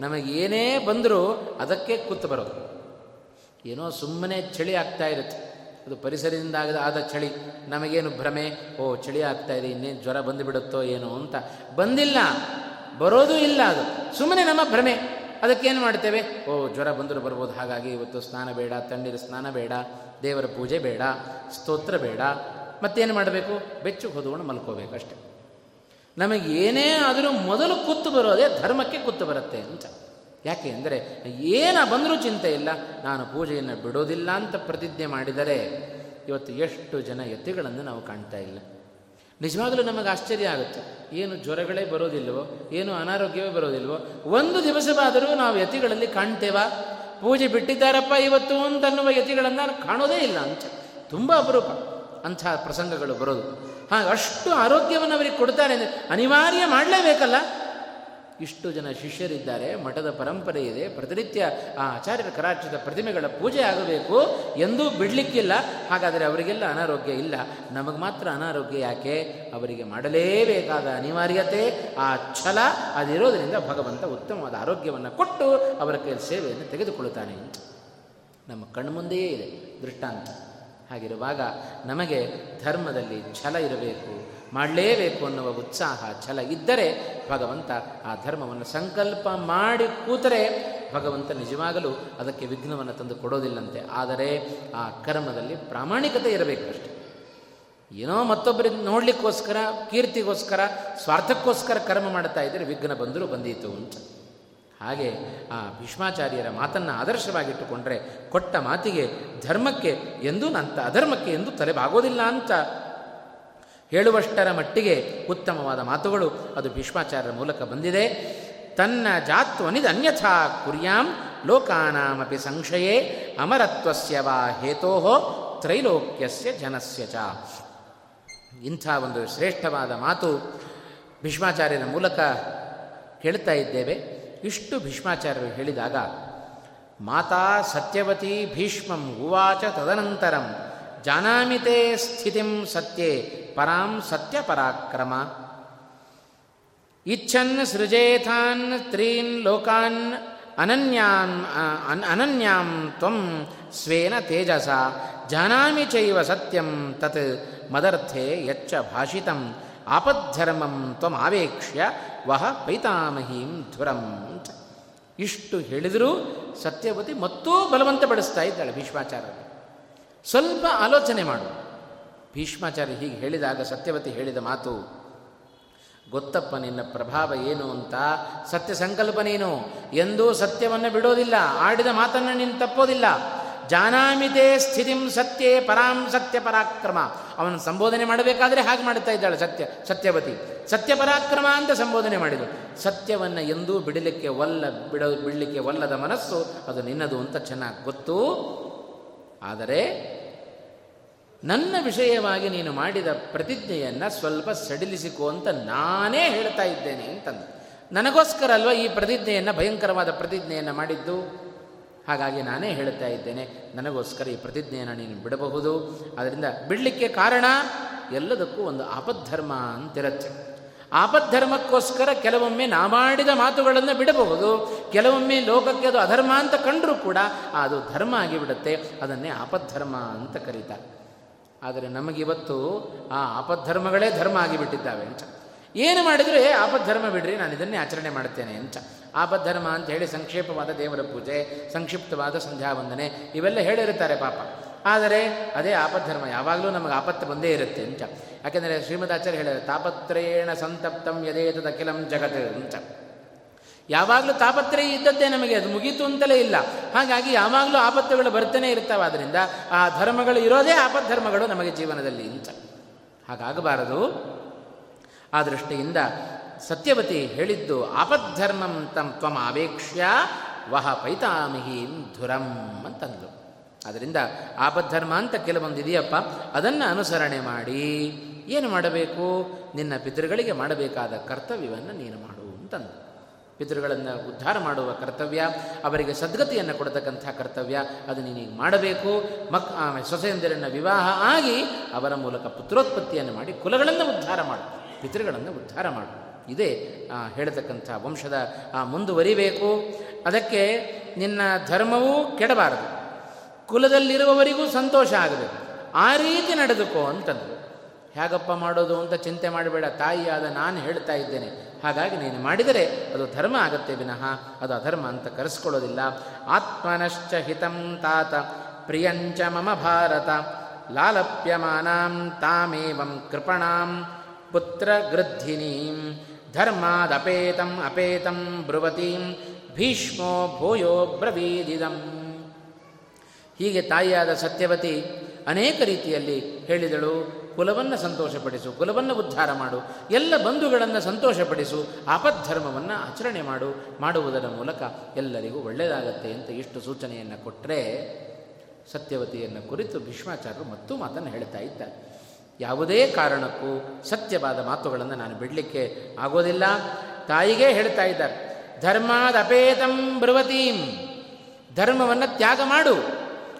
ನಮಗೇನೇ ಬಂದರೂ ಅದಕ್ಕೆ ಕೂತು ಬರೋದು. ಏನೋ ಸುಮ್ಮನೆ ಚಳಿ ಆಗ್ತಾ ಇರುತ್ತೆ. ಅದು ಪರಿಸರದಿಂದ ಆಗದ ಆದ ಚಳಿ. ನಮಗೇನು ಭ್ರಮೆ? ಓ, ಚಳಿ ಆಗ್ತಾ ಇದೆ, ಇನ್ನೇನು ಜ್ವರ ಬಂದುಬಿಡುತ್ತೋ ಏನೋ ಅಂತ. ಬಂದಿಲ್ಲ, ಬರೋದು ಇಲ್ಲ ಅದು. ಸುಮ್ಮನೆ ನಮ್ಮ ಭ್ರಮೆ. ಅದಕ್ಕೇನು ಮಾಡ್ತೇವೆ? ಓ, ಜ್ವರ ಬಂದರೂ ಬರ್ಬೋದು. ಹಾಗಾಗಿ ಇವತ್ತು ಸ್ನಾನ ಬೇಡ, ತಣ್ಣೀರು ಸ್ನಾನ ಬೇಡ, ದೇವರ ಪೂಜೆ ಬೇಡ, ಸ್ತೋತ್ರ ಬೇಡ. ಮತ್ತೇನು ಮಾಡಬೇಕು? ಬೆಚ್ಚು ಹೊದ್ಕೊಂಡು ಮಲ್ಕೋಬೇಕಷ್ಟೆ ನಮಗೆ ಏನೇ ಆದರೂ ಮೊದಲು ಕೂತು ಬರೋದೇ ಧರ್ಮಕ್ಕೆ ಕೂತು ಬರುತ್ತೆ ಅಂತ. ಯಾಕೆ ಅಂದರೆ, ಏನ ಬಂದರೂ ಚಿಂತೆ ಇಲ್ಲ. ನಾನು ಪೂಜೆಯನ್ನು ಬಿಡೋದಿಲ್ಲ ಅಂತ ಪ್ರತಿಜ್ಞೆ ಮಾಡಿದರೆ ಇವತ್ತು ಎಷ್ಟು ಜನ ಯತಿಗಳನ್ನು ನಾವು ಕಾಣ್ತಾ ಇಲ್ಲ. ನಿಜವಾಗಲೂ ನಮಗೆ ಆಶ್ಚರ್ಯ ಆಗುತ್ತೆ. ಏನು ಜ್ವರಗಳೇ ಬರೋದಿಲ್ವೋ, ಏನು ಅನಾರೋಗ್ಯವೇ ಬರೋದಿಲ್ವೋ, ಒಂದು ದಿವಸವಾದರೂ ನಾವು ಯತಿಗಳಲ್ಲಿ ಕಾಣ್ತೇವಾ? ಪೂಜೆ ಬಿಟ್ಟಿದ್ದಾರಪ್ಪ ಇವತ್ತು ಅಂತನ್ನುವ ಯತಿಗಳನ್ನು ಕಾಣೋದೇ ಇಲ್ಲ ಅಂತ. ತುಂಬ ಅಪರೂಪ ಅಂಥ ಪ್ರಸಂಗಗಳು ಬರೋದು. ಹಾಗೆ ಅಷ್ಟು ಆರೋಗ್ಯವನ್ನು ಅವರಿಗೆ ಕೊಡ್ತಾರೆ ಅಂದರೆ ಅನಿವಾರ್ಯ ಮಾಡಲೇಬೇಕಲ್ಲ? ಇಷ್ಟು ಜನ ಶಿಷ್ಯರಿದ್ದಾರೆ, ಮಠದ ಪರಂಪರೆ ಇದೆ, ಪ್ರತಿನಿತ್ಯ ಆ ಆಚಾರ್ಯರ ಕರಾಚಿತ ಪ್ರತಿಮೆಗಳ ಪೂಜೆ ಆಗಬೇಕು ಎಂದೂ ಬಿಡಲಿಕ್ಕಿಲ್ಲ. ಹಾಗಾದರೆ ಅವರಿಗೆಲ್ಲ ಅನಾರೋಗ್ಯ ಇಲ್ಲ. ನಮಗೆ ಮಾತ್ರ ಅನಾರೋಗ್ಯ ಯಾಕೆ? ಅವರಿಗೆ ಮಾಡಲೇಬೇಕಾದ ಅನಿವಾರ್ಯತೆ, ಆ ಛಲ ಅದಿರೋದರಿಂದ ಭಗವಂತ ಉತ್ತಮವಾದ ಆರೋಗ್ಯವನ್ನು ಕೊಟ್ಟು ಅವರ ಕೈಯಲ್ಲಿ ಸೇವೆಯನ್ನು ತೆಗೆದುಕೊಳ್ಳುತ್ತಾನೆ. ನಮ್ಮ ಕಣ್ಮುಂದೆಯೇ ಇದೆ ದೃಷ್ಟಾಂತ. ಹಾಗಿರುವಾಗ ನಮಗೆ ಧರ್ಮದಲ್ಲಿ ಛಲ ಇರಬೇಕು. ಮಾಡಲೇಬೇಕು ಅನ್ನುವ ಉತ್ಸಾಹ, ಛಲ ಇದ್ದರೆ ಭಗವಂತ ಆ ಧರ್ಮವನ್ನು ಸಂಕಲ್ಪ ಮಾಡಿ ಕೂತರೆ ಭಗವಂತ ನಿಜವಾಗಲೂ ಅದಕ್ಕೆ ವಿಘ್ನವನ್ನು ತಂದು ಕೊಡೋದಿಲ್ಲಂತೆ. ಆದರೆ ಆ ಕರ್ಮದಲ್ಲಿ ಪ್ರಾಮಾಣಿಕತೆ ಇರಬೇಕಷ್ಟೆ. ಏನೋ ಮತ್ತೊಬ್ಬರಿಂದ ನೋಡಲಿಕ್ಕೋಸ್ಕರ, ಕೀರ್ತಿಗೋಸ್ಕರ, ಸ್ವಾರ್ಥಕ್ಕೋಸ್ಕರ ಕರ್ಮ ಮಾಡ್ತಾ ಇದ್ದರೆ ವಿಘ್ನ ಬಂದರೂ ಬಂದೀತು ಅಂತ. ಹಾಗೆ ಆ ಭೀಷ್ಮಾಚಾರ್ಯರ ಮಾತನ್ನು ಆದರ್ಶವಾಗಿಟ್ಟುಕೊಂಡ್ರೆ ಕೊಟ್ಟ ಮಾತಿಗೆ ಧರ್ಮಕ್ಕೆ ಎಂದೂ ನಂತ, ಅಧರ್ಮಕ್ಕೆ ಎಂದೂ ತಲೆಬಾಗೋದಿಲ್ಲ ಅಂತ ಹೇಳುವಷ್ಟರ ಮಟ್ಟಿಗೆ ಉತ್ತಮವಾದ ಮಾತುಗಳು. ಅದು ಭೀಷ್ಮಾಚಾರ್ಯರ ಮೂಲಕ ಬಂದಿದೆ. ತನ್ನ ಜಾತ್ವನಿದ ಅನ್ಯಥಾ ಕುರ್ಯಾಂ ಲೋಕಾನಾಮಪಿ ಸಂಶಯೇ ಅಮರತ್ವಸ್ಯ ವಾ ಹೇತೋ ತ್ರೈಲೋಕ್ಯಸ್ಯ ಜನಸ್ಯ ಚ. ಇಂಥ ಒಂದು ಶ್ರೇಷ್ಠವಾದ ಮಾತು ಭೀಷ್ಮಾಚಾರ್ಯರ ಮೂಲಕ ಹೇಳ್ತಾ ಇದ್ದೇವೆ. ಇಷ್ಟು ಭೀಷ್ಮಾಚಾರ್ಯರು ಹೇಳಿದಾಗ, ಮಾತಾ ಸತ್ಯವತಿ ಭೀಷ್ಮಂ ಉವಾಚ ತದನಂತರಂ. ಜಾನಾಮಿತೇ ಸ್ಥಿತಿಂ ಸತ್ಯೆ ಪರಾಂ ಸತ್ಯ ಪರಾಕ್ರಮ. ಇಚ್ಛನ್ ಸೃಜೇಥಾನ್ ತ್ರೀನ್ ಲೋಕಾನ್ ಅನನ್ಯಾನ್ ಅನನ್ಯಾಂ ತ್ವಂ ಸ್ವೇನ ತೇಜಸ. ಜಾನಾಮಿ ಚೈವ ಸತ್ಯಂ ತತ್ ಮದರ್ಥೆ ಯಚ್ಚ ಭಾಷಿತಂ. ಆಪದ್ಧರ್ಮಂ ತ್ವಂ ಆವೇಕ್ಷ್ಯ ವಹ ಪೈತಾಮಹೀಂ ಧುರಂ. ಇಷ್ಟು ಹೇಳಿದರೂ ಸತ್ಯವತಿ ಮತ್ತೂ ಬಲವಂತಪಡಿಸ್ತಾ ಇದ್ದಾಳೆ ಭೀಷ್ಮಾಚಾರ್ಯರು. ಸ್ವಲ್ಪ ಆಲೋಚನೆ ಮಾಡು. ಭೀಷ್ಮಾಚಾರ್ಯ ಹೀಗೆ ಹೇಳಿದಾಗ, ಸತ್ಯವತಿ ಹೇಳಿದ ಮಾತು, ಗೊತ್ತಪ್ಪ, ನಿನ್ನ ಪ್ರಭಾವ ಏನು ಅಂತ ಸತ್ಯ ಸಂಕಲ್ಪನೇನು ಎಂದೂ ಸತ್ಯವನ್ನು ಬಿಡೋದಿಲ್ಲ. ಆಡಿದ ಮಾತನ್ನು ನೀನು ತಪ್ಪೋದಿಲ್ಲ. ಜಾನಾಮಿತೆ ಸ್ಥಿತಿಂ ಸತ್ಯೇ ಪರಾಂ ಸತ್ಯ ಪರಾಕ್ರಮ. ಅವನು ಸಂಬೋಧನೆ ಮಾಡಬೇಕಾದ್ರೆ ಹಾಗೆ ಮಾಡುತ್ತಾ ಇದ್ದಾಳೆ ಸತ್ಯ, ಸತ್ಯವತಿ. ಸತ್ಯ ಪರಾಕ್ರಮ ಅಂತ ಸಂಬೋಧನೆ ಮಾಡಿದರು ಸತ್ಯವನ್ನು ಎಂದೂ ಬಿಡಲಿಕ್ಕೆ ಒಲ್ಲ, ಬಿಡ, ಬಿಡಲಿಕ್ಕೆ ಒಲ್ಲದ ಮನಸ್ಸು ಅದು ನಿನ್ನದು ಅಂತ ಚೆನ್ನಾಗಿ ಗೊತ್ತು. ಆದರೆ ನನ್ನ ವಿಷಯವಾಗಿ ನೀನು ಮಾಡಿದ ಪ್ರತಿಜ್ಞೆಯನ್ನು ಸ್ವಲ್ಪ ಸಡಿಲಿಸಿಕೋ ಅಂತ ನಾನೇ ಹೇಳ್ತಾ ಇದ್ದೇನೆ ಅಂತಂದು. ನನಗೋಸ್ಕರ ಅಲ್ವಾ ಈ ಪ್ರತಿಜ್ಞೆಯನ್ನು, ಭಯಂಕರವಾದ ಪ್ರತಿಜ್ಞೆಯನ್ನು ಮಾಡಿದ್ದು? ಹಾಗಾಗಿ ನಾನೇ ಹೇಳ್ತಾ ಇದ್ದೇನೆ, ನನಗೋಸ್ಕರ ಈ ಪ್ರತಿಜ್ಞೆಯನ್ನು ನೀನು ಬಿಡಬಹುದು. ಅದರಿಂದ ಬಿಡಲಿಕ್ಕೆ ಕಾರಣ ಎಲ್ಲದಕ್ಕೂ ಒಂದು ಆಪದ್ಧರ್ಮ ಅಂತಿರುತ್ತೆ. ಆಪದ್ಧರ್ಮಕ್ಕೋಸ್ಕರ ಕೆಲವೊಮ್ಮೆ ನಾ ಮಾಡಿದ ಮಾತುಗಳನ್ನು ಬಿಡಬಹುದು. ಕೆಲವೊಮ್ಮೆ ಲೋಕಕ್ಕೆ ಅದು ಅಧರ್ಮ ಅಂತ ಕಂಡರೂ ಕೂಡ ಅದು ಧರ್ಮ ಆಗಿಬಿಡುತ್ತೆ. ಅದನ್ನೇ ಆಪದ್ಧರ್ಮ ಅಂತ ಕರೀತಾರೆ. ಆದರೆ ನಮಗಿವತ್ತು ಆ ಆಪದ್ಧರ್ಮಗಳೇ ಧರ್ಮ ಆಗಿಬಿಟ್ಟಿದ್ದಾವೆ ಅಂತ ಏನು ಮಾಡಿದರೆ ಆಪದ್ಧರ್ಮ ಬಿಡ್ರಿ, ನಾನು ಇದನ್ನೇ ಆಚರಣೆ ಮಾಡ್ತೇನೆ ಅಂತ ಆಪದ್ಧರ್ಮ ಅಂತ ಹೇಳಿ ಸಂಕ್ಷೇಪವಾದ ದೇವರ ಪೂಜೆ, ಸಂಕ್ಷಿಪ್ತವಾದ ಸಂಧ್ಯಾ ವಂದನೆ ಇವೆಲ್ಲ ಹೇಳಿರುತ್ತಾರೆ ಪಾಪ. ಆದರೆ ಅದೇ ಆಪದ್ಧರ್ಮ ಯಾವಾಗಲೂ ನಮಗೆ ಆಪತ್ತು ಬಂದೇ ಇರುತ್ತೆ ಅಂತ ಯಾಕೆಂದರೆ ಶ್ರೀಮದಾಚಾರ್ಯ ಹೇಳಿದರೆ ತಾಪತ್ರೇಣ ಸಂತಪ್ತಂ ಯದೇತದಖಿಲಂ ಜಗತ್ ಅಂತ ಯಾವಾಗಲೂ ತಾಪತ್ರಯ ಇದ್ದದ್ದೇ ನಮಗೆ, ಅದು ಮುಗೀತು ಅಂತಲೇ ಇಲ್ಲ. ಹಾಗಾಗಿ ಯಾವಾಗಲೂ ಆಪತ್ತುಗಳು ಬರ್ತಾನೆ ಇರ್ತಾವೆ ಆದ್ದರಿಂದ ಆ ಧರ್ಮಗಳು ಇರೋದೇ ಆಪದ್ಧರ್ಮಗಳು ನಮಗೆ ಜೀವನದಲ್ಲಿ ಅಂತ ಹಾಗಾಗಬಾರದು. ಆ ದೃಷ್ಟಿಯಿಂದ ಸತ್ಯವತಿ ಹೇಳಿದ್ದು, ಆಪದ್ಧರ್ಮಂ ತಂ ತ್ವಮ ಆವೇಕ್ಷ್ಯ ವಹ ಪೈತಾಮಿಹೀಂ ಧುರಂ ಅಂತಂದು ಆದ್ದರಿಂದ ಆಪದ್ಧರ್ಮ ಅಂತ ಕೆಲವೊಂದು ಇದೆಯಪ್ಪ, ಅದನ್ನು ಅನುಸರಣೆ ಮಾಡಿ. ಏನು ಮಾಡಬೇಕು? ನಿನ್ನ ಪಿತೃಗಳಿಗೆ ಮಾಡಬೇಕಾದ ಕರ್ತವ್ಯವನ್ನು ನೀನು ಮಾಡು ಅಂತಂದು ಪಿತೃಗಳನ್ನು ಉದ್ಧಾರ ಮಾಡುವ ಕರ್ತವ್ಯ, ಅವರಿಗೆ ಸದ್ಗತಿಯನ್ನು ಕೊಡತಕ್ಕಂಥ ಕರ್ತವ್ಯ, ಅದು ನೀನೀಗ ಮಾಡಬೇಕು. ಮಕ್ ಸೊಸೆಯಂದಿರನ್ನು ವಿವಾಹ ಆಗಿ ಅವರ ಮೂಲಕ ಪುತ್ರೋತ್ಪತ್ತಿಯನ್ನು ಮಾಡಿ ಕುಲಗಳನ್ನು ಉದ್ಧಾರ ಮಾಡು, ಪಿತೃಗಳನ್ನು ಉದ್ಧಾರ ಮಾಡು. ಇದೇ ಹೇಳತಕ್ಕಂಥ ವಂಶದ ಮುಂದುವರಿಬೇಕು. ಅದಕ್ಕೆ ನಿನ್ನ ಧರ್ಮವೂ ಕೆಡಬಾರದು. ಕುಲದಲ್ಲಿರುವವರಿಗೂ ಸಂತೋಷ ಆಗಬೇಕು. ಆ ರೀತಿ ನಡೆದುಕೋ ಅಂತಂದು ಹೇಗಪ್ಪ ಮಾಡೋದು ಅಂತ ಚಿಂತೆ ಮಾಡಬೇಡ. ತಾಯಿಯಾದ ನಾನು ಹೇಳ್ತಾ ಇದ್ದೇನೆ. ಹಾಗಾಗಿ ನೀನು ಮಾಡಿದರೆ ಅದು ಧರ್ಮ ಆಗತ್ತೆ ವಿನಃ ಅದು ಅಧರ್ಮ ಅಂತ ಕರೆಸ್ಕೊಳ್ಳೋದಿಲ್ಲ. ಆತ್ಮನಶ್ಚ ಹಿತಂ ತಾತ ಪ್ರಿಯಂಚ ಮಮ ಭಾರತ ಲಾಲಪ್ಯಮಾನಾಂ ತಾಮೇವಂ ಕೃಪಣಾಂ ಪುತ್ರ ಪುತ್ರಗೃದ್ಧಿನೀಂ ಧರ್ಮಾದಪೇತಂ ಅಪೇತಂ ಬ್ರುವತೀಂ ಭೀಷ್ಮೋ ಭೂಯೋ ಬ್ರವೀದಿದಂ. ಹೀಗೆ ತಾಯಿಯಾದ ಸತ್ಯವತಿ ಅನೇಕ ರೀತಿಯಲ್ಲಿ ಹೇಳಿದಳು. ಕುಲವನ್ನು ಸಂತೋಷಪಡಿಸು, ಕುಲವನ್ನು ಉದ್ಧಾರ ಮಾಡು, ಎಲ್ಲ ಬಂಧುಗಳನ್ನು ಸಂತೋಷಪಡಿಸು, ಆಪದ್ಧರ್ಮವನ್ನು ಆಚರಣೆ ಮಾಡು, ಮಾಡುವುದರ ಮೂಲಕ ಎಲ್ಲರಿಗೂ ಒಳ್ಳೆಯದಾಗತ್ತೆ ಅಂತ ಇಷ್ಟು ಸೂಚನೆಯನ್ನು ಕೊಟ್ಟರೆ ಸತ್ಯವತಿಯನ್ನು ಕುರಿತು ಭೀಷ್ಮಾಚಾರ್ಯರು ಮತ್ತೂ ಮಾತನ್ನು ಹೇಳ್ತಾ ಇದ್ದಾರೆ. ಯಾವುದೇ ಕಾರಣಕ್ಕೂ ಸತ್ಯವಾದ ಮಾತುಗಳನ್ನು ನಾನು ಬಿಡಲಿಕ್ಕೆ ಆಗೋದಿಲ್ಲ. ತಾಯಿಗೆ ಹೇಳ್ತಾ ಇದ್ದಾರೆ, ಧರ್ಮಾದಪೇತಂ ಬ್ರವತೀಂ, ಧರ್ಮವನ್ನು ತ್ಯಾಗ ಮಾಡು,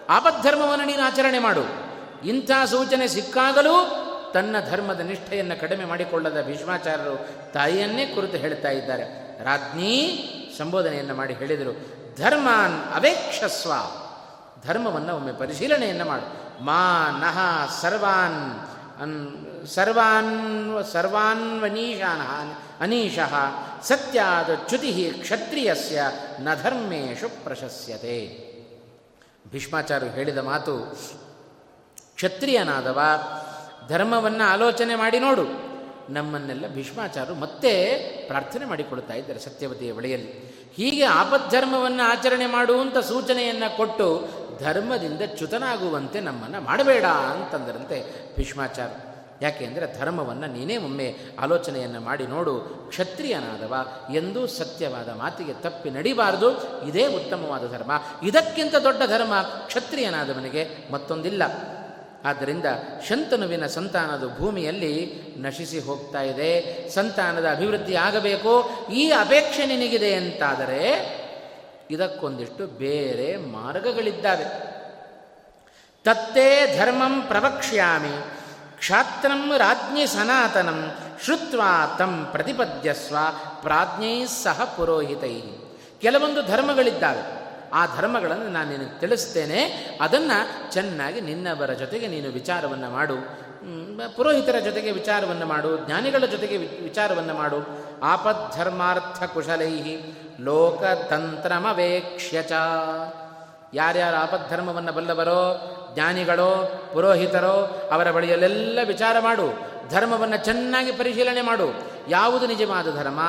ಆಪದ್ಧರ್ಮವನ್ನು ನೀನು ಆಚರಣೆ ಮಾಡು ಇಂಥ ಸೂಚನೆ ಸಿಕ್ಕಾಗಲೂ ತನ್ನ ಧರ್ಮದ ನಿಷ್ಠೆಯನ್ನು ಕಡಿಮೆ ಮಾಡಿಕೊಳ್ಳದ ಭೀಷ್ಮಾಚಾರ್ಯರು ತಾಯಿಯನ್ನೇ ಕುರಿತು ಹೇಳ್ತಾ ಇದ್ದಾರೆ. ರಾಜ್ಞಿ ಸಂಬೋಧನೆಯನ್ನು ಮಾಡಿ ಹೇಳಿದರು. ಧರ್ಮಾನ್ ಅವೇಕ್ಷಸ್ವ. ಧರ್ಮವನ್ನು ಒಮ್ಮೆ ಪರಿಶೀಲನೆಯನ್ನು ಮಾಡು. ಮಾ ನಹ ಸರ್ವಾನ್ ಅನ್ ಸರ್ವಾನ್ ಸರ್ವಾನ್ವನೀಶಾನ ಅನೀಶಃ ಸತ್ಯಾದ ಚ್ಯುತಿ ಕ್ಷತ್ರಿಯಸ್ಯ ನ ಧರ್ಮೇಶು ಪ್ರಶಸ್ಯತೆ. ಭೀಷ್ಮಾಚಾರ್ಯರು ಹೇಳಿದ ಮಾತು ಕ್ಷತ್ರಿಯನಾದವ, ಧರ್ಮವನ್ನು ಆಲೋಚನೆ ಮಾಡಿ ನೋಡು. ನಮ್ಮನ್ನೆಲ್ಲ ಭೀಷ್ಮಾಚಾರ್ಯರು ಮತ್ತೆ ಪ್ರಾರ್ಥನೆ ಮಾಡಿಕೊಳ್ತಾ ಇದ್ದಾರೆ ಸತ್ಯವತಿಯ ಬಳಿಯಲ್ಲಿ. ಹೀಗೆ ಆಪದ್ಧರ್ಮವನ್ನು ಆಚರಣೆ ಮಾಡುವಂಥ ಸೂಚನೆಯನ್ನು ಕೊಟ್ಟು ಧರ್ಮದಿಂದ ಚ್ಯುತನಾಗುವಂತೆ ನಮ್ಮನ್ನು ಮಾಡಬೇಡ ಅಂತಂದರಂತೆ ಭೀಷ್ಮಾಚಾರ ಯಾಕೆ ಅಂದರೆ ಧರ್ಮವನ್ನು ನೀನೇ ಒಮ್ಮೆ ಆಲೋಚನೆಯನ್ನು ಮಾಡಿ ನೋಡು, ಕ್ಷತ್ರಿಯನಾದವ, ಎಂದೂ ಸತ್ಯವಾದ ಮಾತಿಗೆ ತಪ್ಪಿ ನಡಿಬಾರದು. ಇದೇ ಉತ್ತಮವಾದ ಧರ್ಮ. ಇದಕ್ಕಿಂತ ದೊಡ್ಡ ಧರ್ಮ ಕ್ಷತ್ರಿಯನಾದವನಿಗೆ ಮತ್ತೊಂದಿಲ್ಲ. ಆದ್ದರಿಂದ ಶಂತನುವಿನ ಸಂತಾನದ ಭೂಮಿಯಲ್ಲಿ ನಶಿಸಿ ಹೋಗ್ತಾ ಇದೆ. ಸಂತಾನದ ಅಭಿವೃದ್ಧಿ ಆಗಬೇಕು. ಈ ಅಪೇಕ್ಷೆ ನಿನಗಿದೆ ಅಂತಾದರೆ ಇದಕ್ಕೊಂದಿಷ್ಟು ಬೇರೆ ಮಾರ್ಗಗಳಿದ್ದಾವೆ. ತತ್ತೇ ಧರ್ಮಂ ಪ್ರವಕ್ಷ್ಯಾಮಿ, ಕ್ಷಾತ್ರಂ ರಾಜ್ಞಿ ಸನಾತನಂ, ಶ್ರುತ್ವಾ ತಂ ಪ್ರತಿಪದ್ಯಸ್ವ ಪ್ರಾಜ್ಞೈ ಸಹ ಪುರೋಹಿತೈ. ಕೆಲವೊಂದು ಧರ್ಮಗಳಿದ್ದಾವೆ. ಆ ಧರ್ಮಗಳನ್ನು ನಾನು ನಿನಗೆ ತಿಳಿಸ್ತೇನೆ. ಅದನ್ನು ಚೆನ್ನಾಗಿ ನಿನ್ನವರ ಜೊತೆಗೆ ನೀನು ವಿಚಾರವನ್ನು ಮಾಡು. ಪುರೋಹಿತರ ಜೊತೆಗೆ ವಿಚಾರವನ್ನು ಮಾಡು. ಜ್ಞಾನಿಗಳ ಜೊತೆಗೆ ವಿಚಾರವನ್ನು ಮಾಡು. ಆಪದ್ಧರ್ಮಾರ್ಥ ಕುಶಲೈ ಲೋಕತಂತ್ರಮವೇಕ್ಷ್ಯಚ. ಯಾರ್ಯಾರು ಆಪದ್ಧರ್ಮವನ್ನು ಬಲ್ಲವರೋ ಜ್ಞಾನಿಗಳೋ, ಪುರೋಹಿತರೋ, ಅವರ ಬಳಿಯಲ್ಲೆಲ್ಲ ವಿಚಾರ ಮಾಡು. ಧರ್ಮವನ್ನು ಚೆನ್ನಾಗಿ ಪರಿಶೀಲನೆ ಮಾಡು. ಯಾವುದು ನಿಜವಾದ ಧರ್ಮ,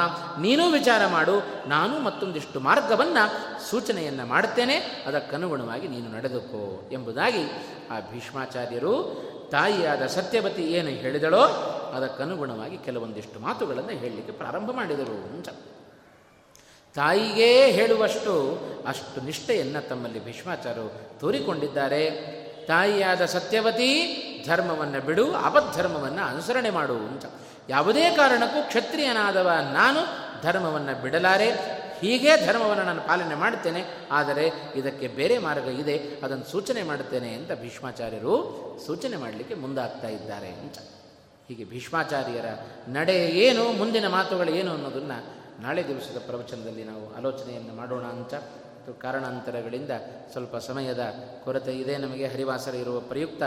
ನೀನೂ ವಿಚಾರ ಮಾಡು. ನಾನು ಮತ್ತೊಂದಿಷ್ಟು ಮಾರ್ಗವನ್ನು, ಸೂಚನೆಯನ್ನು ಮಾಡುತ್ತೇನೆ ಅದಕ್ಕನುಗುಣವಾಗಿ ನೀನು ನಡೆದುಕೋ ಎಂಬುದಾಗಿ ಆ ಭೀಷ್ಮಾಚಾರ್ಯರು ತಾಯಿಯಾದ ಸತ್ಯವತಿ ಏನು ಹೇಳಿದಳೋ, ಅದಕ್ಕನುಗುಣವಾಗಿ ಕೆಲವೊಂದಿಷ್ಟು ಮಾತುಗಳನ್ನು ಹೇಳಲಿಕ್ಕೆ ಪ್ರಾರಂಭ ಮಾಡಿದರು ಅಂತ. ತಾಯಿಗೇ ಹೇಳುವಷ್ಟು ಅಷ್ಟು ನಿಷ್ಠೆಯನ್ನು ತಮ್ಮಲ್ಲಿ ಭೀಷ್ಮಾಚಾರ್ಯರು ತೋರಿಕೊಂಡಿದ್ದಾರೆ. ತಾಯಿಯಾದ ಸತ್ಯವತಿ ಧರ್ಮವನ್ನು ಬಿಡು, ಅಪಧರ್ಮವನ್ನು ಅನುಸರಣೆ ಮಾಡು ಅಂತ. ಯಾವುದೇ ಕಾರಣಕ್ಕೂ ಕ್ಷತ್ರಿಯನಾದವ ನಾನು ಧರ್ಮವನ್ನು ಬಿಡಲಾರೆ. ಹೀಗೆ ಧರ್ಮವನ್ನು ನಾನು ಪಾಲನೆ ಮಾಡುತ್ತೇನೆ ಆದರೆ ಇದಕ್ಕೆ ಬೇರೆ ಮಾರ್ಗ ಇದೆ. ಅದನ್ನು ಸೂಚನೆ ಮಾಡುತ್ತೇನೆ ಅಂತ ಭೀಷ್ಮಾಚಾರ್ಯರು ಸೂಚನೆ ಮಾಡಲಿಕ್ಕೆ ಮುಂದಾಗ್ತಾ ಇದ್ದಾರೆ ಅಂತ. ಹೀಗೆ ಭೀಷ್ಮಾಚಾರ್ಯರ ನಡೆ ಏನು, ಮುಂದಿನ ಮಾತುಗಳು ಏನು ಅನ್ನೋದನ್ನು ನಾಳೆ ದಿವಸದ ಪ್ರವಚನದಲ್ಲಿ ನಾವು ಆಲೋಚನೆಯನ್ನು ಮಾಡೋಣ ಅಂತ ಕಾರಣಾಂತರಗಳಿಂದ ಸ್ವಲ್ಪ ಸಮಯದ ಕೊರತೆ ಇದೆ. ನಮಗೆ ಹರಿವಾಸರ ಇರುವ ಪ್ರಯುಕ್ತ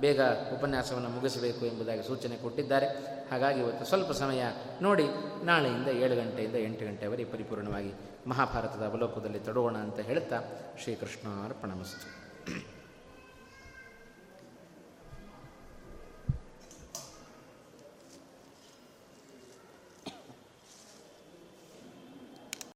ಬೇಗ ಉಪನ್ಯಾಸವನ್ನು ಮುಗಿಸಬೇಕು ಎಂಬುದಾಗಿ ಸೂಚನೆ ಕೊಟ್ಟಿದ್ದಾರೆ. ಹಾಗಾಗಿ ಇವತ್ತು ಸ್ವಲ್ಪ ಸಮಯ ನೋಡಿ ನಾಳೆಯಿಂದ ಏಳು ಗಂಟೆಯಿಂದ ಎಂಟು ಗಂಟೆವರೆಗೆ ಪರಿಪೂರ್ಣವಾಗಿ ಮಹಾಭಾರತದ ಅವಲೋಕದಲ್ಲಿ ತೊಡೋಣ ಅಂತ ಹೇಳುತ್ತಾ ಶ್ರೀಕೃಷ್ಣ ಅರ್ಪಣಮಸ್ತು